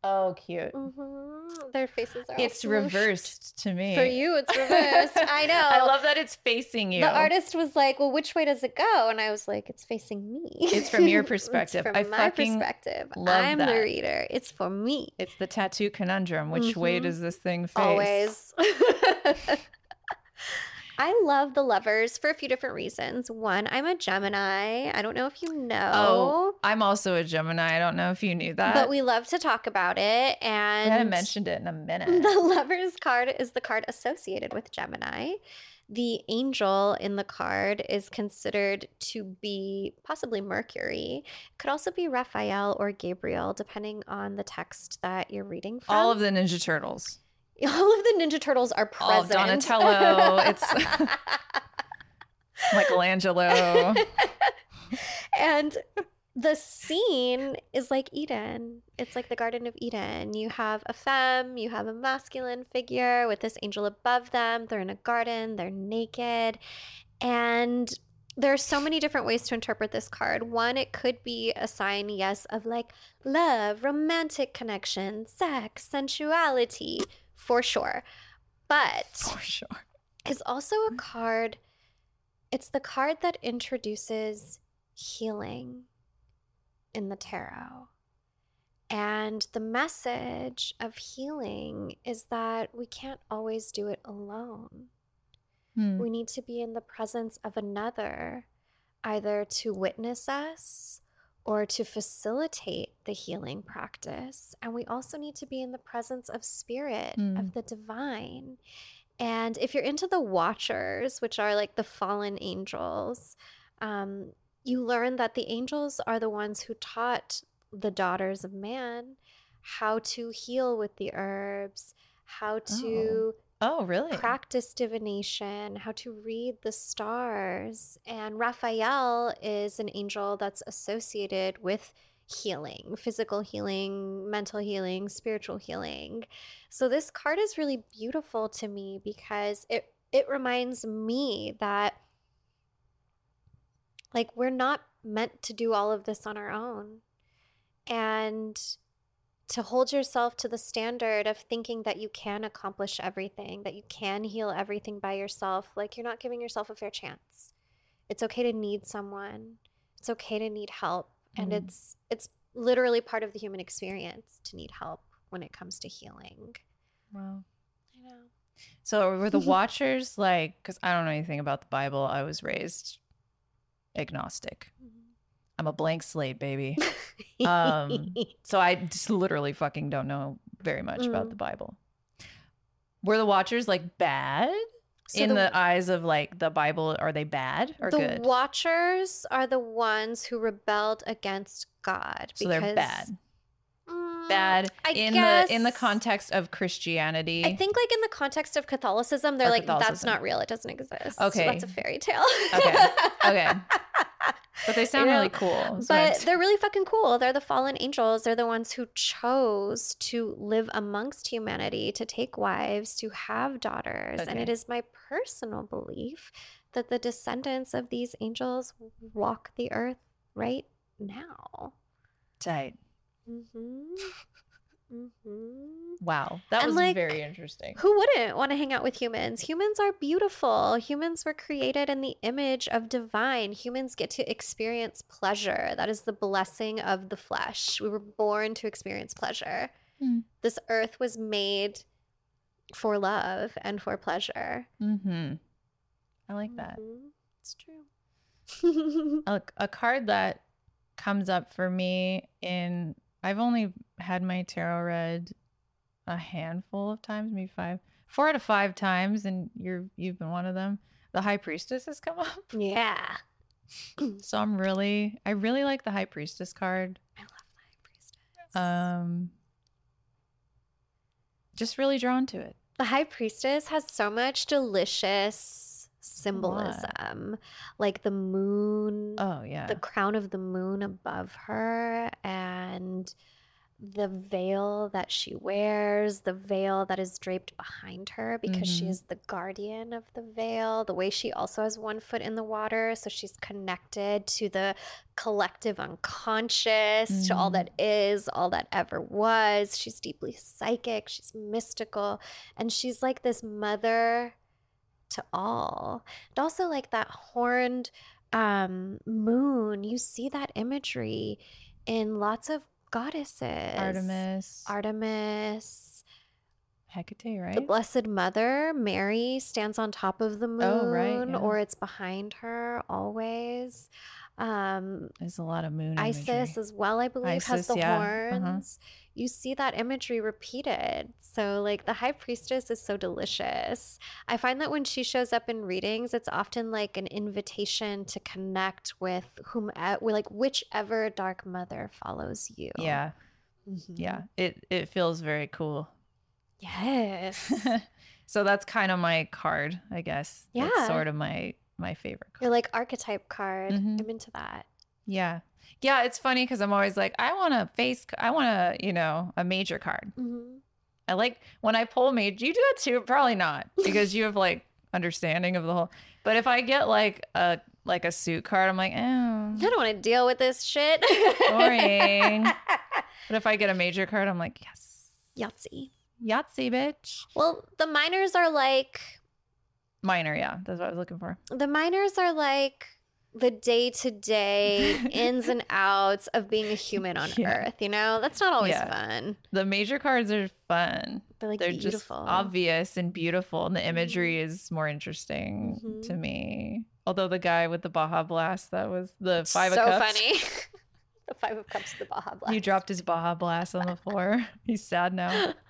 oh cute hmm Their faces are It's reversed to me. For you, it's reversed. I know. I love that it's facing you. The artist was like, "Well, which way does it go?" And I was like, "It's facing me." It's from your perspective. from I my perspective. love I'm that. the reader. It's for me. It's the tattoo conundrum. Which way Mhm. does this thing face? Always. I love the lovers for a few different reasons. One, I'm a Gemini. I don't know if you oh, know. Oh, I'm also a Gemini. I don't know if you knew that. but we love to talk about it. I And haven't mentioned it in a minute. The lovers card is the card associated with Gemini. The angel in the card is considered to be possibly Mercury. It Could also be Raphael or Gabriel, depending on the text that you're reading from. All of the Ninja Turtles. All of the Ninja Turtles are present. All. Donatello, it's- Michelangelo. and the scene is like Eden. It's like the Garden of Eden. You have a femme, you have a masculine figure with this angel above them. They're in a garden, they're naked. And there are so many different ways to interpret this card. One, it could be a sign, yes, of like love, romantic connection, sex, sensuality, for sure. But For sure. is also a card. It's the card that introduces healing in the tarot. And the message of healing is that we can't always do it alone. Hmm. We need to be in the presence of another, either to witness us or to facilitate the healing practice. And we also need to be in the presence of spirit, Mm. of the divine. And if you're into the watchers, which are like the fallen angels, um, you learn that the angels are the ones who taught the daughters of man how to heal with the herbs, how to Oh, Oh, really? practice divination, how to read the stars. And Raphael is an angel that's associated with healing, physical healing, mental healing, spiritual healing. So this card is really beautiful to me because it it reminds me that like we're not meant to do all of this on our own. And to hold yourself to the standard of thinking that you can accomplish everything, that you can heal everything by yourself, like you're not giving yourself a fair chance. It's okay to need someone. It's okay to need help, and Mm. it's it's literally part of the human experience to need help when it comes to healing. Wow. I know. So were the watchers like? Because I don't know anything about the Bible. I was raised agnostic. I'm a blank slate, baby. Um, so I just literally fucking don't know very much about Mm. the Bible. Were the Watchers like bad So in the, eyes of like the Bible? Are they bad or the good? Watchers are the ones who rebelled against God. so they're bad. Mm, Bad I in the in the context of Christianity. I think, like in the context of Catholicism, they're like, that's not real. It doesn't exist. Okay. that's a fairy tale. Okay. Okay. but they sound You know, really cool. But they're really fucking cool. They're the fallen angels. They're the ones who chose to live amongst humanity, to take wives, to have daughters. And it is my personal belief that the descendants of these angels walk the earth right now. tight. Mm-hmm. Mm-hmm. Wow, that And, was like, very interesting. Who wouldn't want to hang out with humans? Humans are beautiful. Humans were created in the image of divine. Humans get to experience pleasure. That is the blessing of the flesh. We were born to experience pleasure. Hmm. This earth was made for love and for pleasure. Mm-hmm. I like that. Mhm. It's true. a, a card that comes up for me in I've only had my tarot read a handful of times, maybe five, four out of five times, and you're you've been one of them. The High Priestess has come up, yeah. so I'm really I really like the High Priestess card. I love the high priestess. Um, just really drawn to it. The high priestess has so much delicious symbolism, like the moon, Oh yeah, the crown of the moon above her, and the veil that she wears, the veil that is draped behind her because she Mhm. is the guardian of the veil. The way she also has one foot in the water, so she's connected to the collective unconscious, to all Mhm. that is, all that ever was. She's deeply psychic, she's mystical, and she's like this mother to all. And also like that horned um moon, you see that imagery in lots of goddesses. Artemis, Artemis, Hecate, right? the Blessed Mother, Mary stands on top of the moon, Oh, right, yeah. or it's behind her always. Um, There's a lot of moon. Isis as well, I believe, has the yeah, uh-huh. horns. You see that imagery repeated. So, like, the high priestess is so delicious. I find that when she shows up in readings, it's often like an invitation to connect with whom, like, whichever dark mother follows you. Yeah, Mhm. yeah. It it feels very cool. Yes. so that's kind of my card, I guess. That's Yeah. sort of my my favorite Your card. like archetype card. Mhm. I'm into that. Yeah. Yeah, it's funny because I'm always like, I want a face, I want a, you know, a major card. Mm-hmm. I like when I pull major, you do that too? Probably not because you have like understanding of the whole. But if I get like a, like a suit card, I'm like, oh. I don't want to deal with this shit. Boring. But if I get a major card, I'm like, yes. Yahtzee. Yahtzee, bitch. Well, the minors are like Minor, yeah. That's what I was looking for. the minors are like the day to day ins and outs of being a human on Yeah. earth, you know? That's not always Yeah. fun. The major cards are fun. They're like They're beautiful. just obvious and beautiful, and the imagery is more interesting Mhm. to me. Although the guy with the Baja Blast, that was the five so of cups. So funny. the five of cups the Baja Blast. He dropped his Baja Blast on the floor. He's sad now.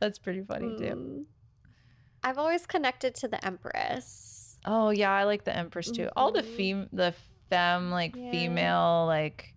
That's pretty funny too. Mm. I've always connected to the Empress. Oh yeah, I like the Empress too. All the Mhm. fem, the femme, like Yeah. female, like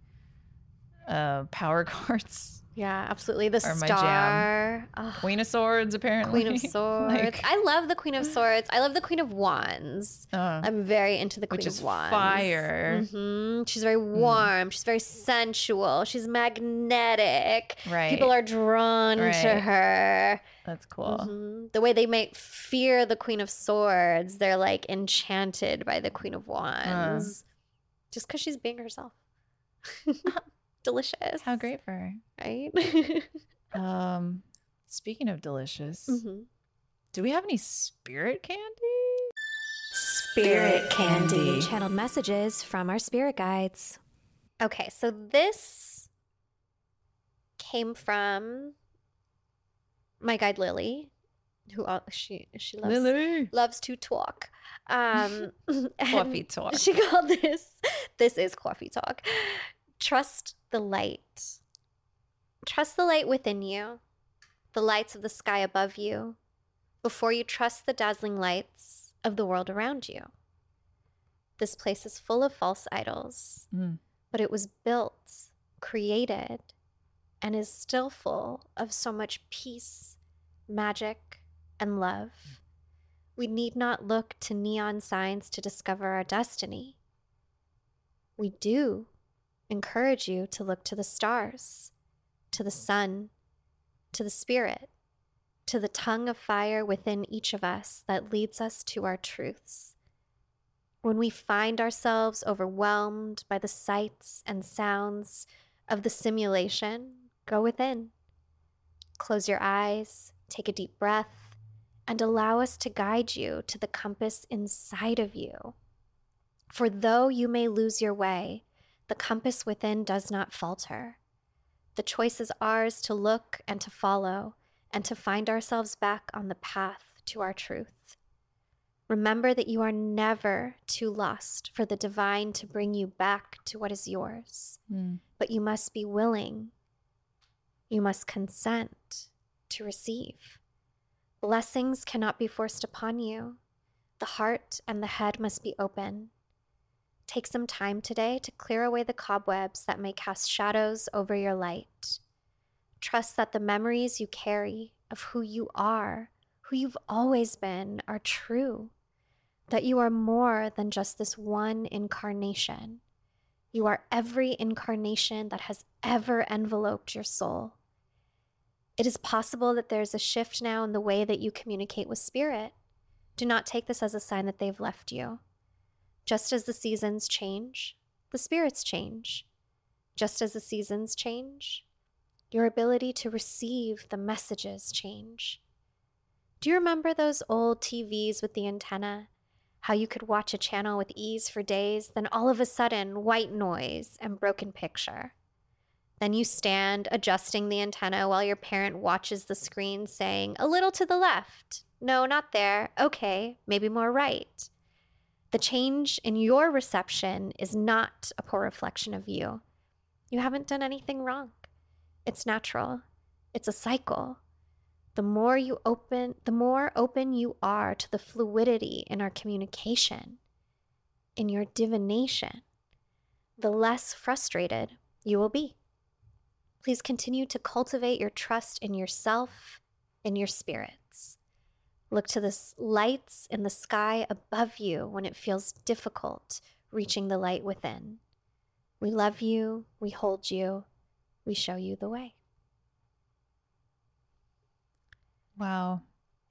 uh power cards. Yeah, absolutely. The Are my jam. star. Queen of Swords, apparently. Queen of Swords. Like, I love the Queen of Swords. I love the Queen of Wands. uh, I'm very into the Queen Which of is Wands. fire. hmm She's very warm. She's very sensual. She's magnetic. right. People are drawn to her. That's cool. Mhm. The way they might fear the Queen of Swords, they're like enchanted by the Queen of Wands, just because she's being herself. Delicious. How great for her. right? Um, speaking of delicious, Mhm. do we have any spirit candy? Spirit candy. Channeled messages from our spirit guides. Okay, so this came from my guide Lily, who she she loves Lily. loves to talk. Um, and Fluffy talk. She called this. This is coffee talk. Trust the light. Trust the light within you, the lights of the sky above you, before you trust the dazzling lights of the world around you. This place is full of false idols, Mm. but it was built, created, and is still full of so much peace, magic, and love. We need not look to neon signs to discover our destiny. We do encourage you to look to the stars, to the sun, to the spirit, to the tongue of fire within each of us that leads us to our truths. When we find ourselves overwhelmed by the sights and sounds of the simulation, go within. Close your eyes, take a deep breath, and allow us to guide you to the compass inside of you. For though you may lose your way, the compass within does not falter. The choice is ours to look and to follow, and to find ourselves back on the path to our truth. Remember that you are never too lost for the divine to bring you back to what is yours, Mm. but you must be willing. You must consent to receive. Blessings cannot be forced upon you. The heart and the head must be open. Take some time today to clear away the cobwebs that may cast shadows over your light. Trust that the memories you carry of who you are, who you've always been, are true. That you are more than just this one incarnation. You are every incarnation that has ever enveloped your soul. It is possible that there's a shift now in the way that you communicate with spirit. Do not take this as a sign that they've left you. Just as the seasons change, the spirits change. Just as the seasons change, your ability to receive the messages change. Do you remember those old TVs with the antenna? How you could watch a channel with ease for days, then all of a sudden, white noise and broken picture. Then you stand adjusting the antenna while your parent watches the screen saying, a little to the left. No, not there. Okay, maybe more right. The change in your reception is not a poor reflection of you. You haven't done anything wrong. It's natural. It's a cycle. The more you open, the more open you are to the fluidity in our communication, in your divination, the less frustrated you will be. Please continue to cultivate your trust in yourself, in your spirits. Look to the lights in the sky above you when it feels difficult reaching the light within. We love you, we hold you, we show you the way. Wow.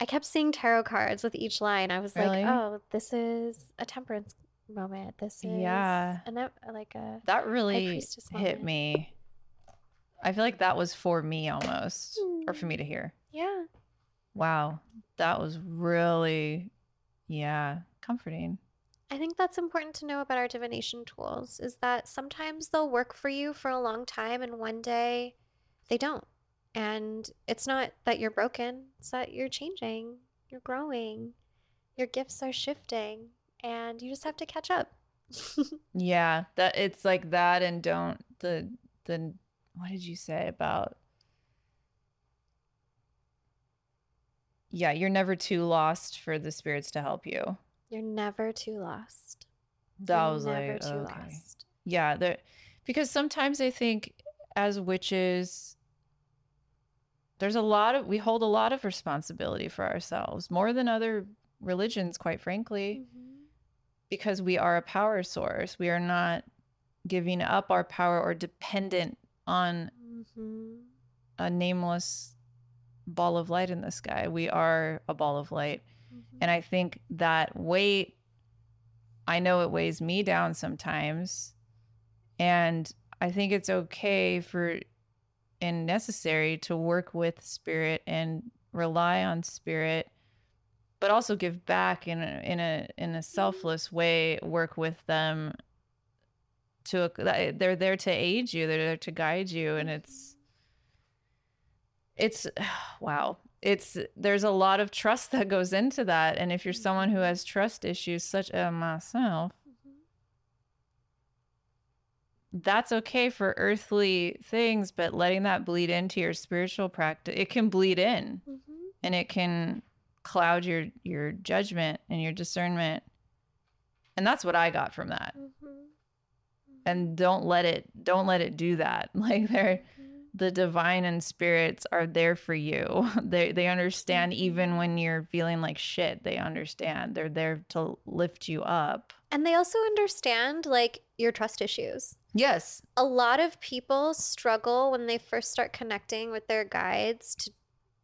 I kept seeing tarot cards with each line. I was Really? like, oh, this is a temperance moment. This is Yeah. an, e- like a That really hit me. I feel like that was for me almost, or for me to hear. yeah. Wow. That was really, yeah, comforting. I think that's important to know about our divination tools is that sometimes they'll work for you for a long time and one day they don't. And it's not that you're broken, it's that you're changing, you're growing, your gifts are shifting, and you just have to catch up. Yeah, that it's like that and don't the the what did you say about Yeah, you're never too lost for the spirits to help you. you're never too lost. That You're was never like too okay. lost. Yeah, there because sometimes I think as witches there's a lot of we hold a lot of responsibility for ourselves, more than other religions quite frankly, Mhm. because we are a power source. We are not giving up our power or dependent on Mhm. a nameless ball of light in the sky. We are a ball of light. Mhm. And I think that weight, I know it weighs me down sometimes. And I think it's okay for and necessary to work with spirit and rely on spirit, but also give back in a, in a in a selfless way. Work with them to they're there to aid you. They're there to guide you, and it's it's wow. it's there's a lot of trust that goes into that. And if you're someone who has trust issues such as myself that's okay for earthly things but letting that bleed into your spiritual practice it can bleed in. Mm-hmm. and it can cloud your your judgment and your discernment. And that's what i got from that. Mm-hmm. and don't let it don't let it do that. Like they're the divine and spirits are there for you they they understand even mm-hmm. when you're feeling like shit they understand they're there to lift you up And they also understand like your trust issues. yes A lot of people struggle when they first start connecting with their guides to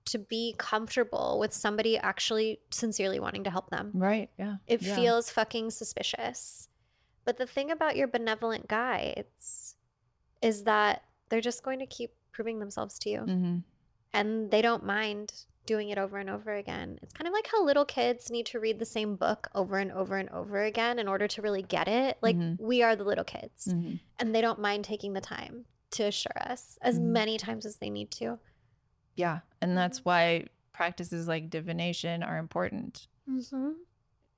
to be comfortable with somebody actually sincerely wanting to help them. right yeah It Yeah. feels fucking suspicious. But the thing about your benevolent guides is that they're just going to keep proving themselves to you Mhm. and they don't mind doing it over and over again. It's kind of like how little kids need to read the same book over and over and over again in order to really get it. Like Mhm. we are the little kids Mhm. and they don't mind taking the time to assure us as Mhm. many times as they need to. yeah and that's why practices like divination are important Mm-hmm.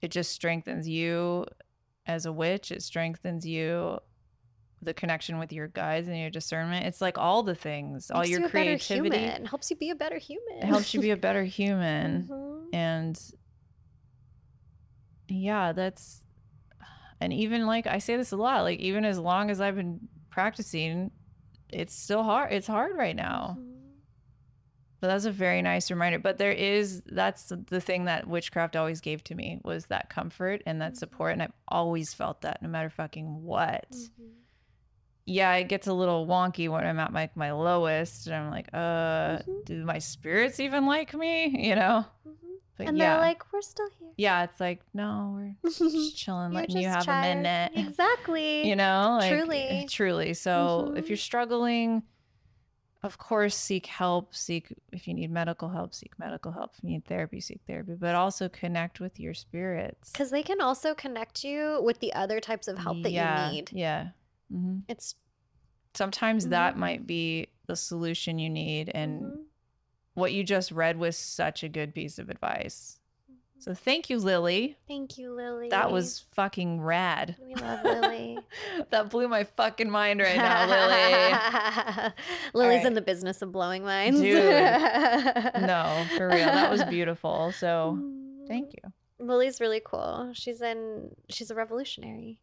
it just strengthens you as a witch it strengthens you the connection with your guides and your discernment it's like all the things all your creativity human. Helps you be a better human. it helps you be a better human Mhm. and yeah that's and even like i say this a lot like even as long as i've been practicing it's still hard it's hard right now Mhm. but that's a very nice reminder but there is that's the thing that witchcraft always gave to me was that comfort and that support and i've always felt that no matter fucking what Mhm. Yeah it gets a little wonky when i'm at my, my lowest and i'm like uh Mhm. do my spirits even like me you know Mhm. but And yeah they're like, we're still here. yeah it's like no we're just chilling letting you have tired. a minute Exactly. you know like, Truly. truly so if Mhm. you're struggling of course seek help seek if you need medical help seek medical help if you need therapy seek therapy but also connect with your spirits Because they can also connect you with the other types of help that yeah, you need. yeah hmm It's sometimes that Mhm. might be the solution you need and Mhm. what you just read was such a good piece of advice so thank you lily thank you, Lily. that was fucking rad we love Lily. that blew my fucking mind right now lily Lily's right. in the business of blowing minds. Dude. no for real that was beautiful so thank you Lily's really cool. She's in. She's a revolutionary.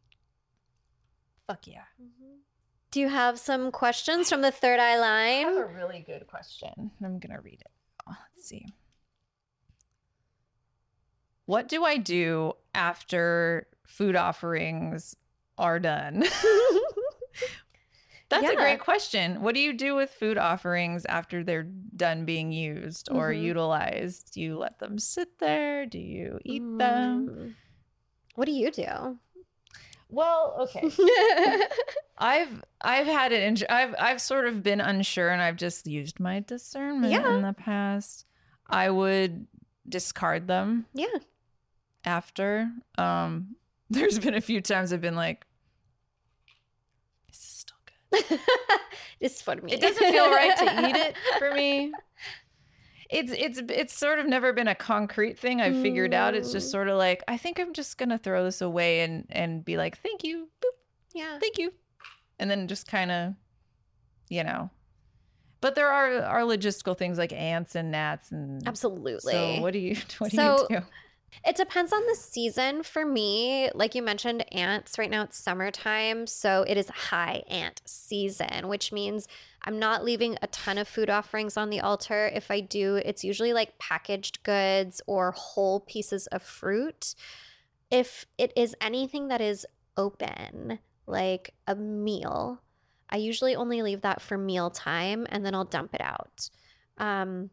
Fuck yeah Do you have some questions from the third eye line? I have a really good question. I'm gonna read it. Oh, Let's see. What do I do after food offerings are done? That's a great question. What do you do with food offerings after they're done being used or Mhm. utilized? Do you let them sit there? Do you eat them? Mm. What do you do? Well, okay. I've I've had it. In, I've I've sort of been unsure, and I've just used my discernment Yeah. in the past. I would discard them yeah. after. Um, there's been a few times I've been like, "This is still good." it's for me. It doesn't feel right to eat it for me. It's it's it's sort of never been a concrete thing I've figured out. It's just Mm. sort of like I think I'm just gonna throw this away and and be like, "Thank you, boop." Yeah. thank you and then just kind of you know but there are are logistical things like ants and gnats and Absolutely. so what do you what do So- you do It depends on the season for me. Like you mentioned, ants. Right now it's summertime. So it is high ant season, which means I'm not leaving a ton of food offerings on the altar. If I do, it's usually like packaged goods or whole pieces of fruit. If it is anything that is open, like a meal, I usually only leave that for meal time and then I'll dump it out. Um,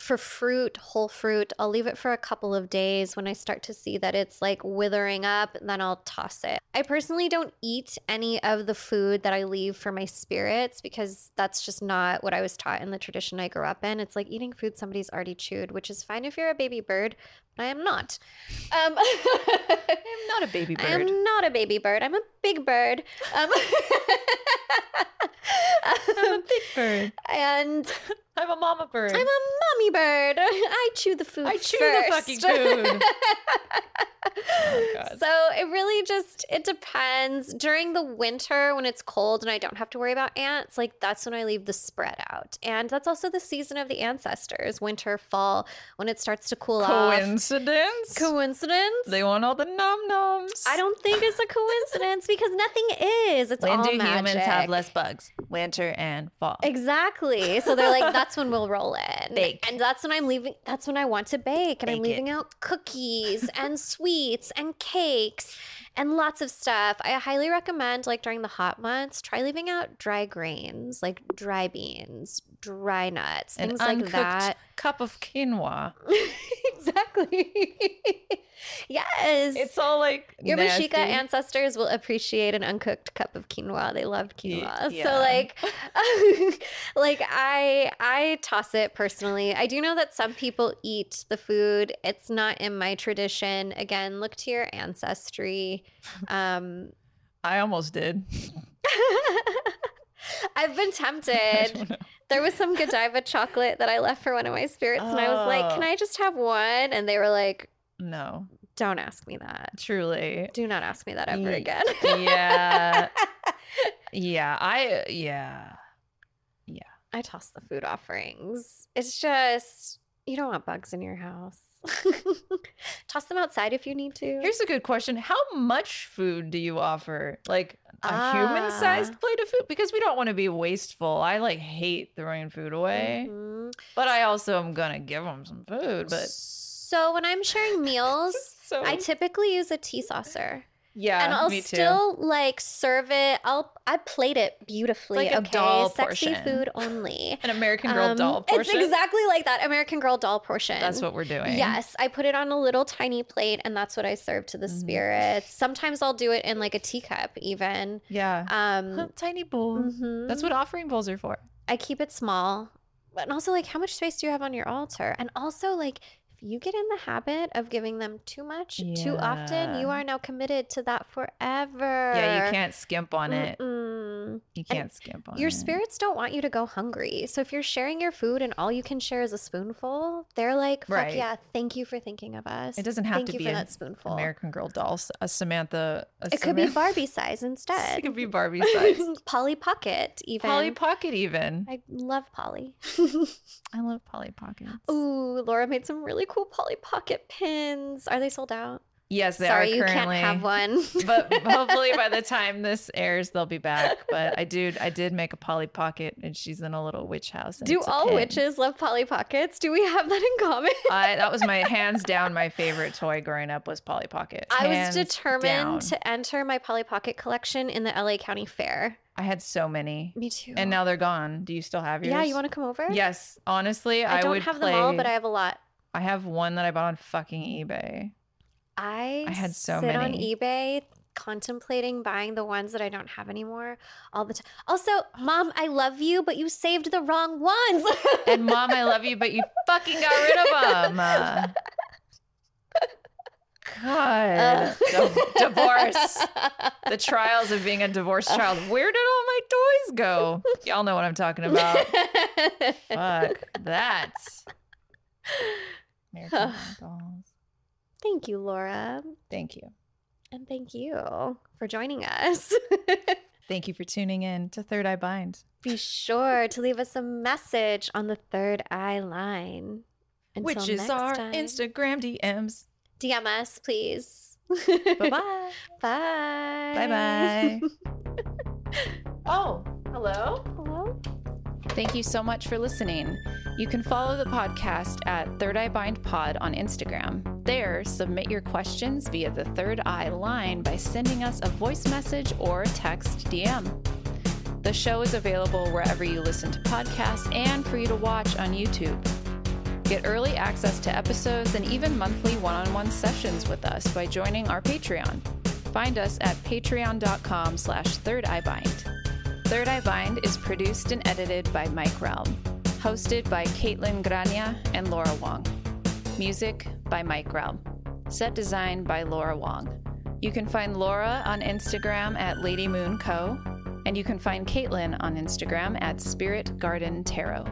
for fruit, whole fruit, I'll leave it for a couple of days when I start to see that it's like withering up, then I'll toss it. I personally don't eat any of the food that I leave for my spirits because that's just not what I was taught in the tradition I grew up in. It's like eating food somebody's already chewed, which is fine if you're a baby bird, but I am not. Um, i'm not a baby bird. I am not a baby bird. I'm a big bird. Um, i'm a big bird and I'm a mama bird. I'm a mommy bird. I chew the food. I chew the fucking food. Oh. So it really just it depends. During the winter when it's cold and I don't have to worry about ants, like that's when I leave the spread out. And that's also the season of the ancestors, winter, fall, when it starts to cool off. Coincidence? Coincidence? they want all the num nums. I don't think it's a coincidence because nothing is. It's When all do magic. humans have less bugs? Winter and fall. Exactly. So they're like, that's when we'll roll in. Bake. And that's when I'm leaving. That's when I want to bake. And I'm Bake it. leaving out cookies and sweets and cakes and lots of stuff. I highly recommend, like during the hot months, try leaving out dry grains, like dry beans, dry nuts, An things like that. cup of quinoa. exactly. yes. It's all like Your nasty. Mashika ancestors will appreciate an uncooked cup of quinoa. They love quinoa. yeah. So like like I I toss it personally. I do know that some people eat the food. It's not in my tradition. Again, look to your ancestry. Um I almost did. I've been tempted. There was some Godiva chocolate that I left for one of my spirits, and I was like, Oh. "Can I just have one?" And they were like, No, "Don't ask me that. truly. Do not ask me that ever again." Yeah. Yeah. I, yeah, yeah. I toss the food offerings. It's just you don't want bugs in your house. toss them outside if you need to. Here's a good question. How much food do you offer? Like a Ah. human sized plate of food? Because we don't want to be wasteful. I like hate throwing food away, Mhm. but I also am going to give them some food. But so when I'm sharing meals, so, I typically use a tea saucer. Yeah, and I'll still like serve it. I'll I plate it beautifully. like okay, doll sexy portion. food only. An American Girl Um, doll portion. It's exactly like that American Girl doll portion. That's what we're doing. Yes, I put it on a little tiny plate, and that's what I serve to the Mhm. spirits. Sometimes I'll do it in like a teacup, even. Yeah. Um, Tiny bowl. mhm. That's what offering bowls are for. I keep it small, but and also like how much space do you have on your altar? And also like you get in the habit of giving them too much too often, you are now committed to that forever. Yeah, you can't skimp on it. Mm-mm. You can't skimp on Your it. spirits don't want you to go hungry. So if you're sharing your food and all you can share is a spoonful, they're like, "Fuck Right. yeah, thank you for thinking of us. It doesn't have thank to you be that spoonful. American Girl doll, s- a Samantha. A It could be Samantha- Barbie size instead. It could be Barbie size. Polly Pocket, even. Polly Pocket, even. I love Polly. I love Polly Pockets. Ooh, Laura made some really cool Polly Pocket pins. Are they sold out? Yes, they Sorry, are you currently. can't have one. but hopefully by the time this airs, they'll be back. But I do, I did make a Polly Pocket, and she's in a little witch house. Do all witches love Polly Pockets? Do we have that in common? I that was my hands down. My favorite toy growing up was Polly Pocket. I was determined down. to enter my Polly Pocket collection in the LA County Fair. I had so many, Me too. and now they're gone. Do you still have yours? yeah, you want to come over? Yes, honestly, I, I don't would have play. them all, but I have a lot. I have one that I bought on fucking eBay. I I had so sit on eBay contemplating buying the ones that I don't have anymore all the time. Also, mom, I love you, but you saved the wrong ones. And mom, I love you, but you fucking got rid of them. Uh, God, Uh. Di- divorce. The trials of being a divorced child. Where did all my toys go? Y'all know what I'm talking about. Fuck that. American dolls. Thank you, Laura. Thank you. And thank you for joining us. Thank you for tuning in to Third Eye Bind. Be sure to leave us a message on the third eye line. Until which is next our time. Instagram DMs. DM us, please. Bye-bye. Bye. Bye-bye. oh, hello? Hello? Thank you so much for listening. You can follow the podcast at Third Eye Bind Pod on Instagram. There, submit your questions via the Third Eye line by sending us a voice message or text DM. The show is available wherever you listen to podcasts and for you to watch on YouTube. Get early access to episodes and even monthly one-on-one sessions with us by joining our Patreon. Find us at patreon.com slash Third Eye Bind. Third Eye Bind is produced and edited by Mike Realm. Hosted by Kaitlyn Grania and Laura Wong. Music by Mike Realm. Set design by Laura Wong. You can find Laura on Instagram at Lady Moon Co. And you can find Kaitlyn on Instagram at Spirit Garden Tarot.